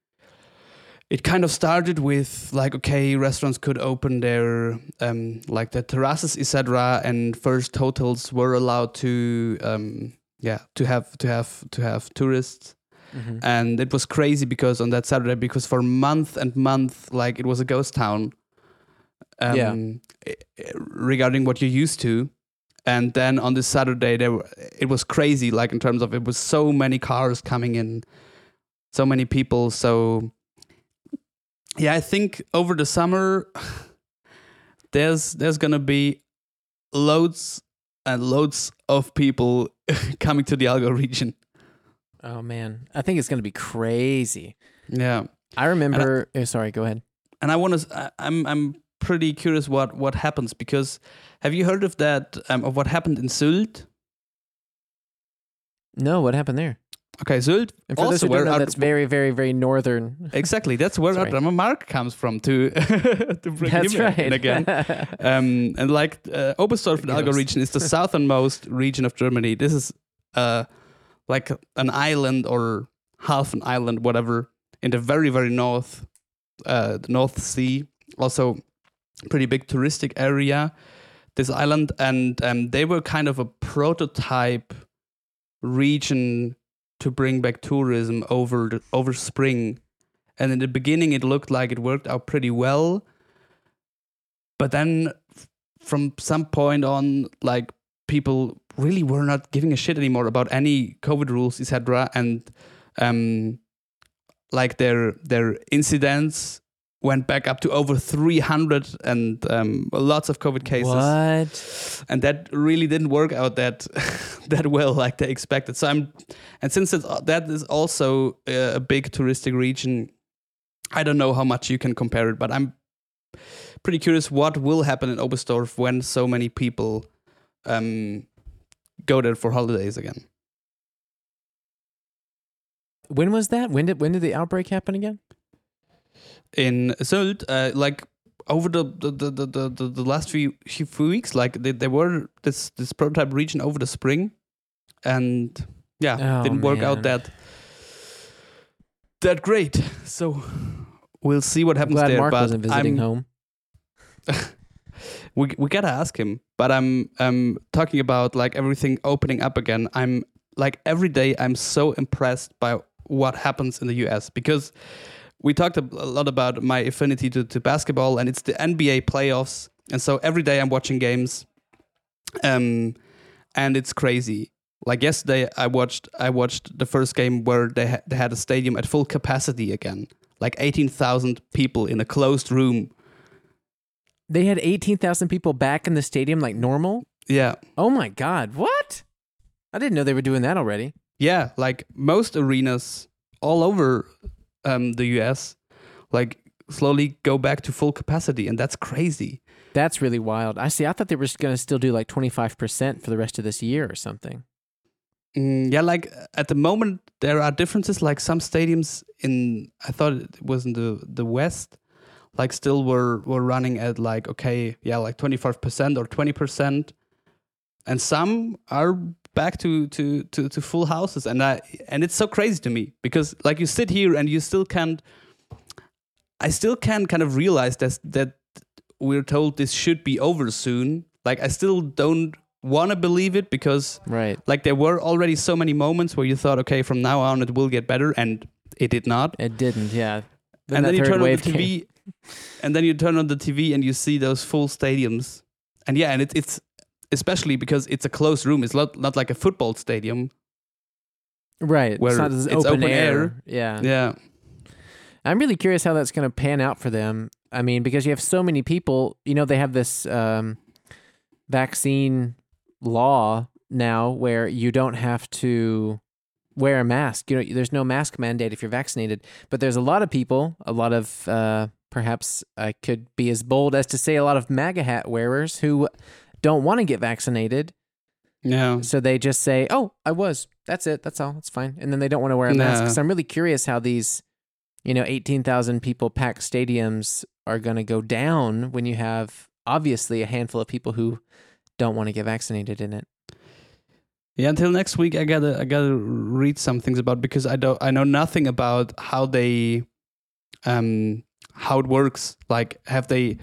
It kind of started with like okay, restaurants could open their um like the terraces etc. And first hotels were allowed to um yeah to have to have to have tourists Mhm. and it was crazy because on that Saturday, because for month and month, like it was a ghost town. Um, Yeah. i- i- Regarding what you're used to, and then on this Saturday, there were, it was crazy. Like in terms of it was so many cars coming in, so many people. So yeah, I think over the summer, there's there's gonna be loads and loads of people *laughs* coming to the Allgäu region. Oh man, I think it's gonna be crazy. Yeah. I remember. oh, sorry, go ahead. and I want to. I'm I'm pretty curious what what happens because have you heard of that um, of what happened in Sylt? No, what happened there? Okay, Sylt. And for also those who don't know, that's very, very, very northern. exactly that's where our Sorry. Mark comes from to *laughs* to bring That's him in again. *laughs* um, and like uh, Oberstdorf and Allgäu region is the southernmost region of Germany. This is uh, like an island or half an island, whatever, in the very very north, uh, the North Sea. Also, pretty big touristic area. This island, and um, they were kind of a prototype region to bring back tourism over the, over spring. And in the beginning, it looked like it worked out pretty well. But then, from some point on, like people really were not giving a shit anymore about any COVID rules, etc. And um, like their their incidents went back up to over 300 and um, lots of COVID cases What? and that really didn't work out that *laughs* that well like they expected. So I'm, and since it's, that is also a big touristic region, I don't know how much you can compare it, but I'm pretty curious what will happen in Oberstdorf when so many people um, go there for holidays again. When was that? When did when did the outbreak happen again? In Sylt, uh, like over the the, the, the, the, the, last few few weeks, like they, they were this this prototype region over the spring, and yeah, Oh, didn't work man. out that that great. So we'll see what I'm happens glad there. Mark but wasn't visiting I'm, home. *laughs* we we gotta ask him. But I'm um talking about like everything opening up again. I'm like every day I'm so impressed by what happens in the US because we talked a lot about my affinity to, to basketball and it's the NBA playoffs. And so every day I'm watching games. Um and it's crazy. Like yesterday I watched I watched the first game where they ha- they had a stadium at full capacity again. Like 18,000 people in a closed room. They had eighteen thousand people back in the stadium like normal. Yeah. Oh my god! What? I didn't know they were doing that already. Yeah, like most arenas all over um, the US, like slowly go back to full capacity, and that's crazy. That's really wild. I see. I thought they were going to still do like twenty five percent for the rest of this year or something. Mm, yeah, like at the moment there are differences. Like some stadiums in, I thought it was in the the West, like still were were running at like okay, yeah, like twenty five percent or twenty percent, and some are back to, to to to full houses, and I and it's so crazy to me because like you sit here and you still can't, I still can't kind of realize that that we're told this should be over soon. Like I still don't want to believe it because Right. like there were already so many moments where you thought, okay, from now on it will get better, and it did not. It didn't. Yeah. and then you turn on the wave came. TV, and then you turn on the TV and you see those full stadiums, and yeah, and it's it's especially because it's a closed room. It's not not like a football stadium. Right. where it's not as open, open air. air. Yeah. Yeah, I'm really curious how that's going to pan out for them. I mean, because you have so many people, you know, they have this um, vaccine law now where you don't have to wear a mask. You know, there's no mask mandate if you're vaccinated, but there's a lot of people, a lot of uh, perhaps I could be as bold as to say a lot of MAGA hat wearers who don't want to get vaccinated. yeah. So they just say, "Oh, I was. That's it. That's all. It's fine." And then they don't want to wear a mask. No. So I'm really curious how these, you know, eighteen thousand people packed stadiums are going to go down when you have obviously a handful of people who don't want to get vaccinated in it. Yeah, until next week, I gotta I gotta read some things about because I don't I know nothing about how they, um, how it works. Like, have they?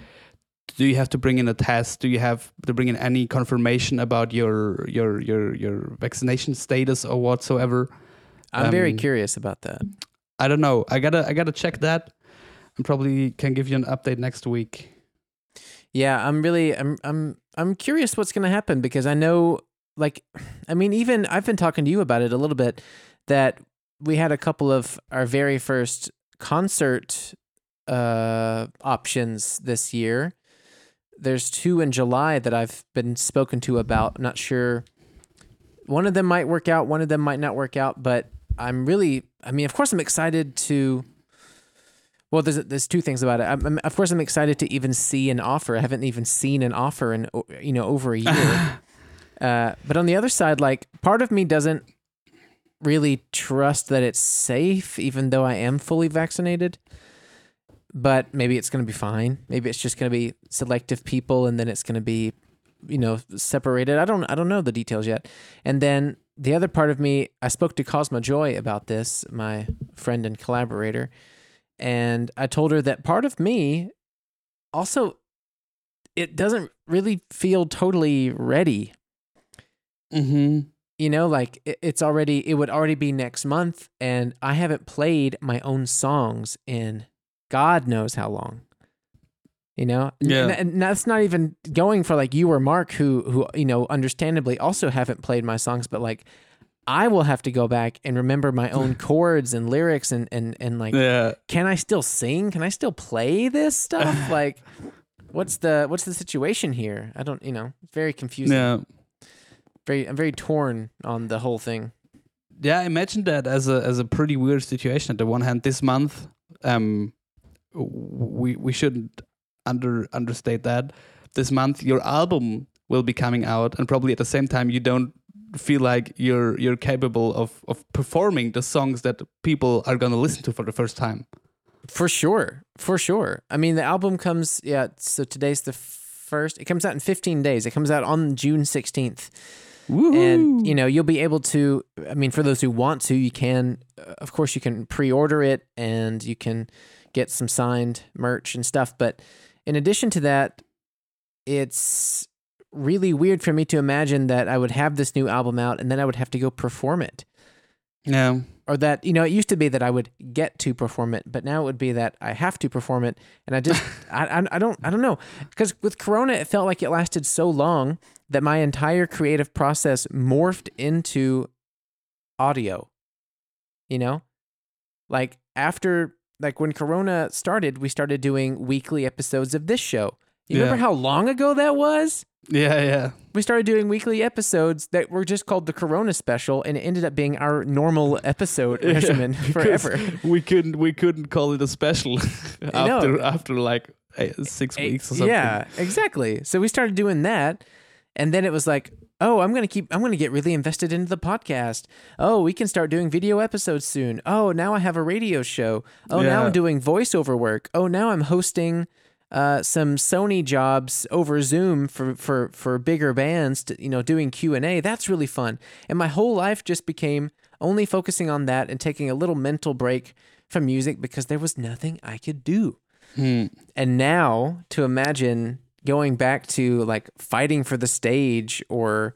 Do you have to bring in a test? Do you have to bring in any confirmation about your your your your vaccination status or whatsoever? I'm very Um, curious about that. I don't know. I gotta I gotta check that, and probably can give you an update next week. Yeah, I'm really I'm I'm I'm curious what's going to happen because I know like I mean even I've been talking to you about it a little bit that we had a couple of our very first concert uh options this year. There's two in July that I've been spoken to about. I'm not sure one of them might work out, one of them might not work out, but I'm really I mean of course I'm excited to well, there's there's two things about it. I'm, I'm- of course, I'm excited to even see an offer. I haven't even seen an offer in you know over a year. *laughs* uh, but on the other side, like part of me doesn't really trust that it's safe, even though I am fully vaccinated. But maybe it's going to be fine. Maybe it's just going to be selective people, and then it's going to be, you know, separated. I don't, I don't know the details yet. And then the other part of me, I spoke to Cosma Joy about this, my friend and collaborator, and I told her that part of me also it doesn't really feel totally ready. Mm-hmm. You know, like it's already it would already be next month and I haven't played my own songs in God knows how long. You know, Yeah. and, and that's not even going for like you or Mark, who who you know, understandably also haven't played my songs, but like I will have to go back and remember my own *laughs* chords and lyrics and and and like, Yeah. can I still sing? Can I still play this stuff? *laughs* like, what's the what's the situation here? I don't, you know, very confusing. Yeah. Very, I'm very torn on the whole thing. Yeah, I imagine that as a as a pretty weird situation. At the one hand, this month, um, we we shouldn't under understate that. This month, your album will be coming out, and probably at the same time, you don't feel like you're you're capable of of performing the songs that people are gonna listen to for the first time. For sure. For sure. I mean, the album comes, yeah, so today's the first. It comes out in 15 days. It comes out on June 16th. And, you know, you'll be able to, I mean, for those who want to, you can, uh, of course, you can pre order it and you can get some signed merch and stuff. But in addition to that, it's really weird for me to imagine that I would have this new album out and then I would have to go perform it yeah, or that you know it used to be that I would get to perform it, but now it would be that I have to perform it, and I just *laughs* I, I I don't I don't know because with Corona it felt like it lasted so long that my entire creative process morphed into audio. You know, like after like when Corona started, we started doing weekly episodes of this show. You Yeah. remember how long ago that was? yeah, yeah. we started doing weekly episodes that were just called the Corona Special, and it ended up being our normal episode *laughs* Yeah, regimen forever. We couldn't we couldn't call it a special *laughs* I know. after after like six weeks or something. Yeah, exactly. So we started doing that, and then it was like, oh, I'm gonna keep, I'm gonna get really invested into the podcast. Oh, we can start doing video episodes soon. Oh, now I have a radio show. Oh, now I'm doing voiceover work. Oh, now I'm hosting. Uh, some Sony jobs over Zoom for, for, for bigger bands, to, you know, doing Q and A. That's really fun. And my whole life just became only focusing on that and taking a little mental break from music because there was nothing I could do. Hmm. And now to imagine going back to like fighting for the stage or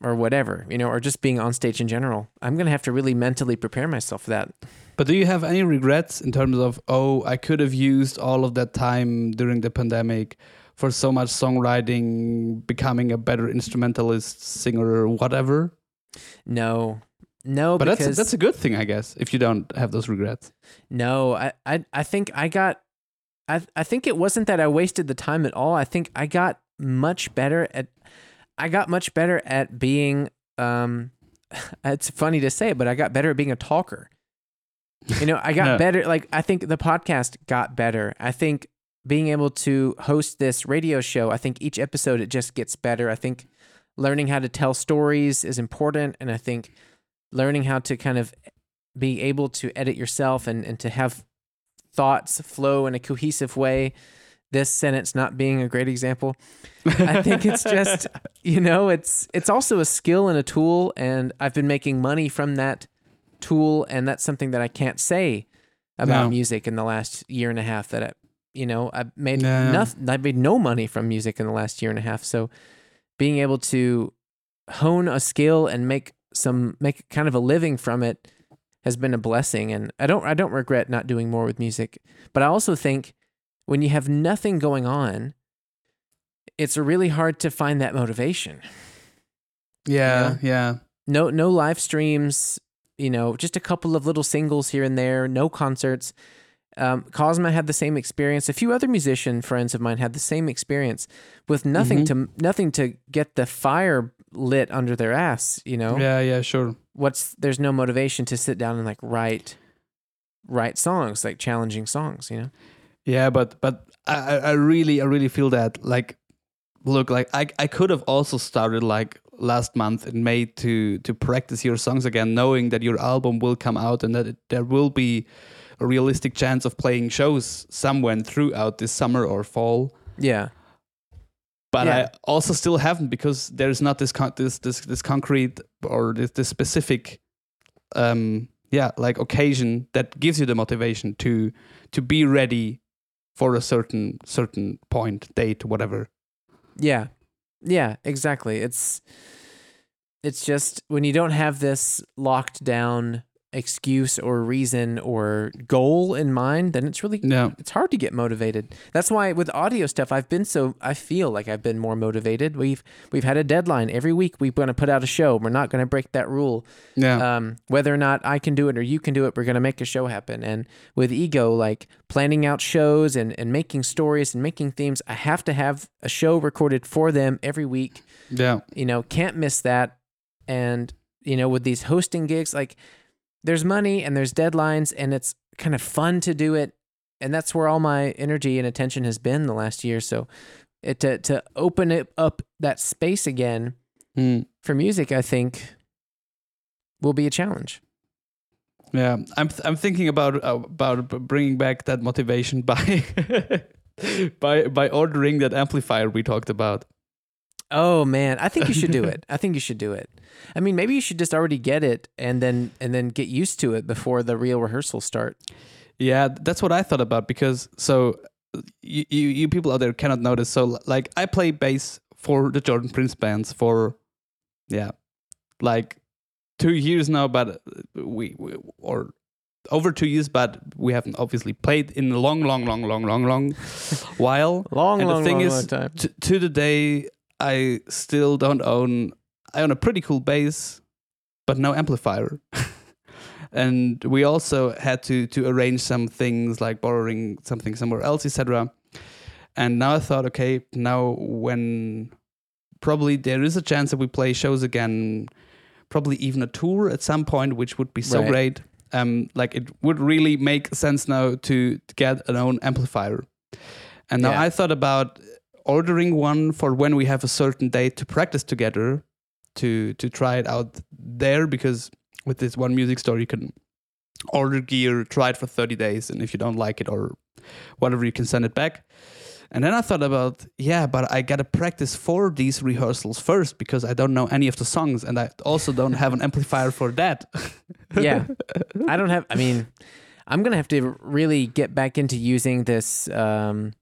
or whatever, you know, or just being on stage in general. I'm going to have to really mentally prepare myself for that. But do you have any regrets in terms of oh I could have used all of that time during the pandemic for so much songwriting, becoming a better instrumentalist, singer, whatever? No. No, But because that's that's a good thing, I guess, if you don't have those regrets. No, I, I I think I got I I think it wasn't that I wasted the time at all. I think I got much better at I got much better at being um *laughs* it's funny to say, but I got better at being a talker. You know, I got *laughs* Yeah. better like I think the podcast got better. I think being able to host this radio show, I think each episode it just gets better. I think learning how to tell stories is important and I think learning how to kind of be able to edit yourself and, and to have thoughts flow in a cohesive way. This sentence not being a great example. I think it's just, *laughs* you know, it's it's also a skill and a tool and I've been making money from that tool and that's something that I can't say about No. music in the last year and a half that I, you know, I've made Yeah. nothing I've made no money from music in the last year and a half. So being able to hone a skill and make some make kind of a living from it has been a blessing and I don't I don't regret not doing more with music. But I also think when you have nothing going on, it's really hard to find that motivation. Yeah, yeah. No no live streams, you know, just a couple of little singles here and there, no concerts. Um, Cosma had the same experience. A few other musician friends of mine had the same experience with nothing to nothing to get the fire lit under their ass. You know, Yeah, yeah, sure. what's there's no motivation to sit down and like write write songs like challenging songs you know Yeah, but but I, I- I really I really feel that like look like I I could have also started like last month in May to to practice your songs again, knowing that your album will come out and that it, there will be a realistic chance of playing shows somewhere throughout this summer or fall. Yeah. But Yeah. I also still haven't because there's not this con- this this this concrete or this, this specific um yeah like occasion that gives you the motivation to to be ready for a certain certain point date whatever Yeah. Yeah, exactly. It's it's just when you don't have this locked down excuse or reason or goal in mind, then it's really yeah it's hard to get motivated. That's why with audio stuff I've been so I feel like I've been more motivated. We've we've had a deadline every week we're going to put out a show. We're not going to break that rule. yeah um, whether or not I can do it or you can do it, we're going to make a show happen. And with ego, like planning out shows and, and making stories and making themes, I have to have a show recorded for them every week. yeah You know, can't miss that. And, you know, with these hosting gigs, like there's money and there's deadlines and it's kind of fun to do it. And that's where all my energy and attention has been the last year. So it, to, to open it up that space again Mm. for music, I think will be a challenge. yeah i'm th- i'm thinking about uh, about bringing back that motivation *laughs* by by by ordering that amplifier we talked about Oh man, I think you should do *laughs* it. I think you should do it. I mean, maybe you should just already get it and then and then get used to it before the real rehearsals start. Yeah, that's what I thought about because so you, you you people out there cannot notice. So like I play bass for the Jordan Prince bands for yeah, like two years now, but uh, we, we or over two years, but we haven't obviously played in a long, long, long, long, long, long *laughs* while. Long, And the long, thing long, is, long time. T- to the day, I still don't own. I own a pretty cool bass, but no amplifier. *laughs* and we also had to to arrange some things like borrowing something somewhere else, etc. And now I thought, okay, now when probably there is a chance that we play shows again, probably even a tour at some point, which would be so Right. great. Um, like it would really make sense now to, get an own amplifier. And now Yeah. I thought about ordering one for when we have a certain date to practice together, to to try it out there because with this one music store you can order gear, try it for 30 days, and if you don't like it or whatever, you can send it back. And then I thought about, yeah, but I gotta practice for these rehearsals first because I don't know any of the songs, and I also don't have an amplifier for that. *laughs* yeah. I don't have I mean, I'm to have to really get back into using this um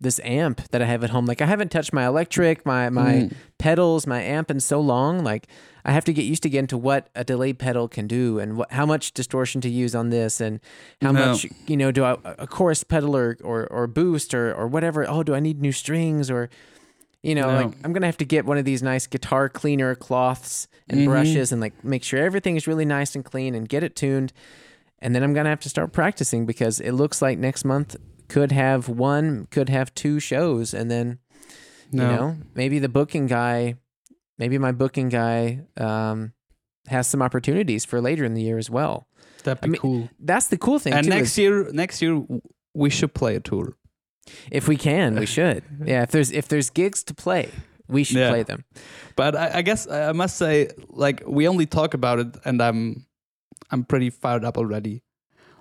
this amp that I have at home. Like I haven't touched my electric, my my Mm. pedals, my amp in so long. Like I have to get used again to what a delay pedal can do and what, how much distortion to use on this and how No. much you know do I a chorus pedal or or, or boost or or whatever. Oh, do I need new strings or you know, No. like I'm gonna have to get one of these nice guitar cleaner cloths and Mhm. brushes and like make sure everything is really nice and clean and get it tuned. And then I'm gonna have to start practicing because it looks like next month could have one, could have two shows, and then No. you know maybe the booking guy, maybe my booking guy um, has some opportunities for later in the year as well. That'd be I mean, cool. That's the cool thing And too. next year, next year we should play a tour. if we can, we *laughs* should. Yeah, if there's if there's gigs to play, we should Yeah. play them. But I, I guess I must say, like we only talk about it, and I'm I'm pretty fired up already.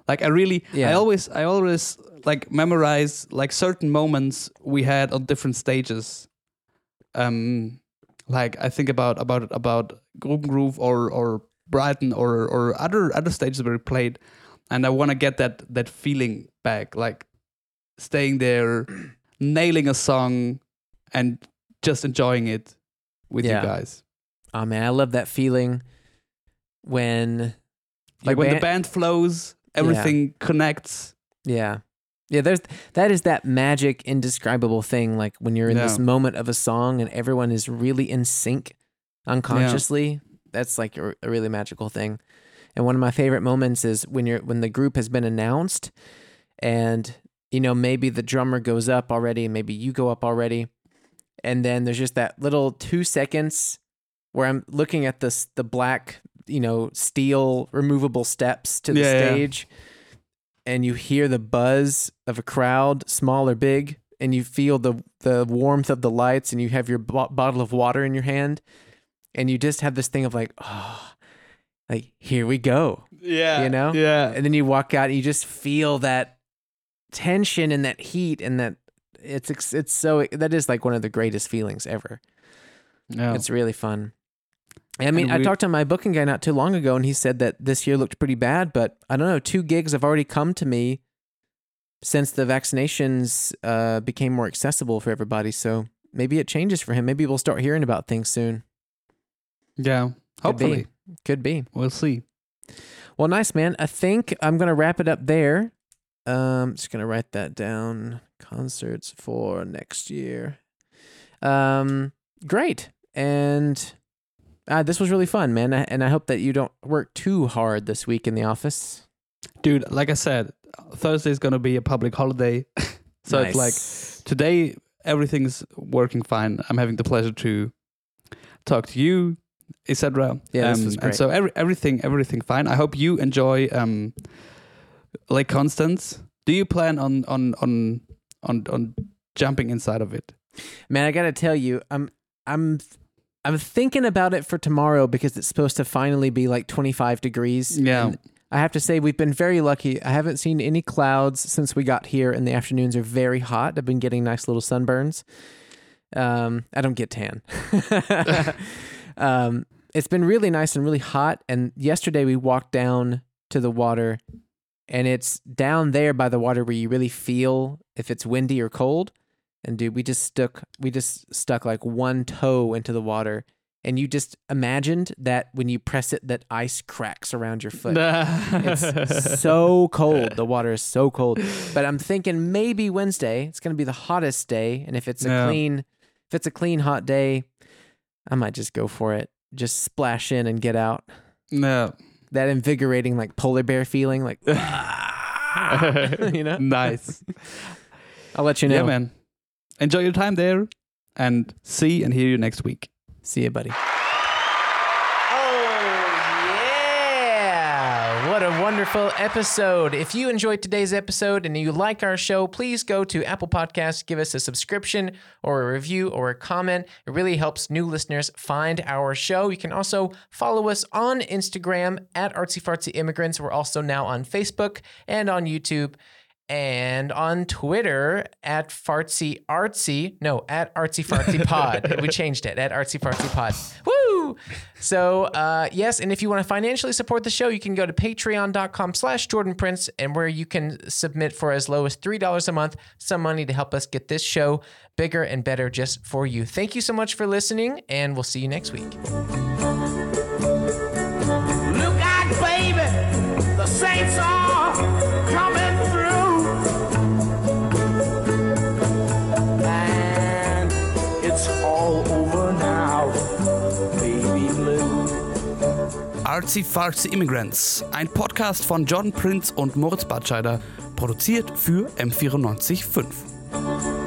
Like I really, Yeah. I always, I always like memorize like certain moments we had on different stages. Um, like I think about about about Grubengroove or or Brighton or or other other stages where we played, and I want to get that that feeling back, like staying there, *clears throat* nailing a song, and just enjoying it with Yeah. you guys. Oh man, I love that feeling when Like when the band- band flows, everything connects. Yeah. Yeah, there's that is that magic indescribable thing like when you're in this moment of a song and everyone is really in sync unconsciously. That's like a, a really magical thing. And one of my favorite moments is when you're when the group has been announced and you know maybe the drummer goes up already, maybe you go up already. And then there's just that little 2 seconds where I'm looking at this the black, you know, steel removable steps to the Yeah, yeah. Stage and you hear the buzz of a crowd, small or big, and you feel the the warmth of the lights, and you have your bo- bottle of water in your hand, and you just have this thing of like, oh, like here we go, Yeah. You know? Yeah. and then you walk out, and you just feel that tension and that heat and that it's it's so that is like one of the greatest feelings ever. Yeah. It's really fun. I mean, I talked to my booking guy not too long ago, and he said that this year looked pretty bad. But I don't know, two gigs have already come to me since the vaccinations uh, became more accessible for everybody. So maybe it changes for him. Maybe we'll start hearing about things soon. yeah. Could be. Hopefully. Could be. We'll see. Well, nice man. I think I'm gonna wrap it up there. Um, just gonna write that down. Concerts for next year. Um, great. And uh, this was really fun, man. And I hope that you don't work too hard this week in the office. Dude, like I said, Thursday is going to be a public holiday. *laughs* so it's like today everything's working fine. I'm having the pleasure to talk to you, etc. Yeah, this um, And so every, everything everything fine. I hope you enjoy um Lake Constance. Do you plan on on on on on jumping inside of it? man. I gotta tell you, I'm I'm I'm thinking about it for tomorrow because it's supposed to finally be like 25 degrees. Yeah. And I have to say we've been very lucky. I haven't seen any clouds since we got here, and the afternoons are very hot. I've been getting nice little sunburns. Um, I don't get tan. *laughs* um, it's been really nice and really hot. And yesterday we walked down to the water, and it's down there by the water where you really feel if it's windy or cold. And dude, we just stuck we just stuck like one toe into the water. And you just imagined that when you press it, that ice cracks around your foot it's *laughs* so cold. The water is so cold. But I'm thinking maybe Wednesday it's going to be the hottest day, and if it's a Yeah. clean, if it's a clean hot day, I might just go for it. Just splash in and get out. no. That invigorating like polar bear feeling, like *laughs* *laughs* you know. nice. I'll let you know. Yeah, man. Enjoy your time there and see and hear you next week. See you, buddy. Oh, yeah. What a wonderful episode. If you enjoyed today's episode and you like our show, please go to Apple Podcasts, give us a subscription or a review or a comment. It really helps new listeners find our show. You can also follow us on Instagram at Artsy Fartsy Immigrants. We're also now on Facebook and on YouTube and on Twitter at fartsy artsy. No, at artsy fartsy *laughs* pod. we changed it at artsy fartsy pod. Woo! So uh, yes, and if you want to financially support the show, you can go to patreon.com slash Jordan Prince and where you can submit for as low as three dollars a month, some money to help us get this show bigger and better just for you. Thank you so much for listening, and we'll see you next week. Artsy Fartsy Immigrants, ein Podcast von John Prince und Moritz Batscheider, produziert für M945.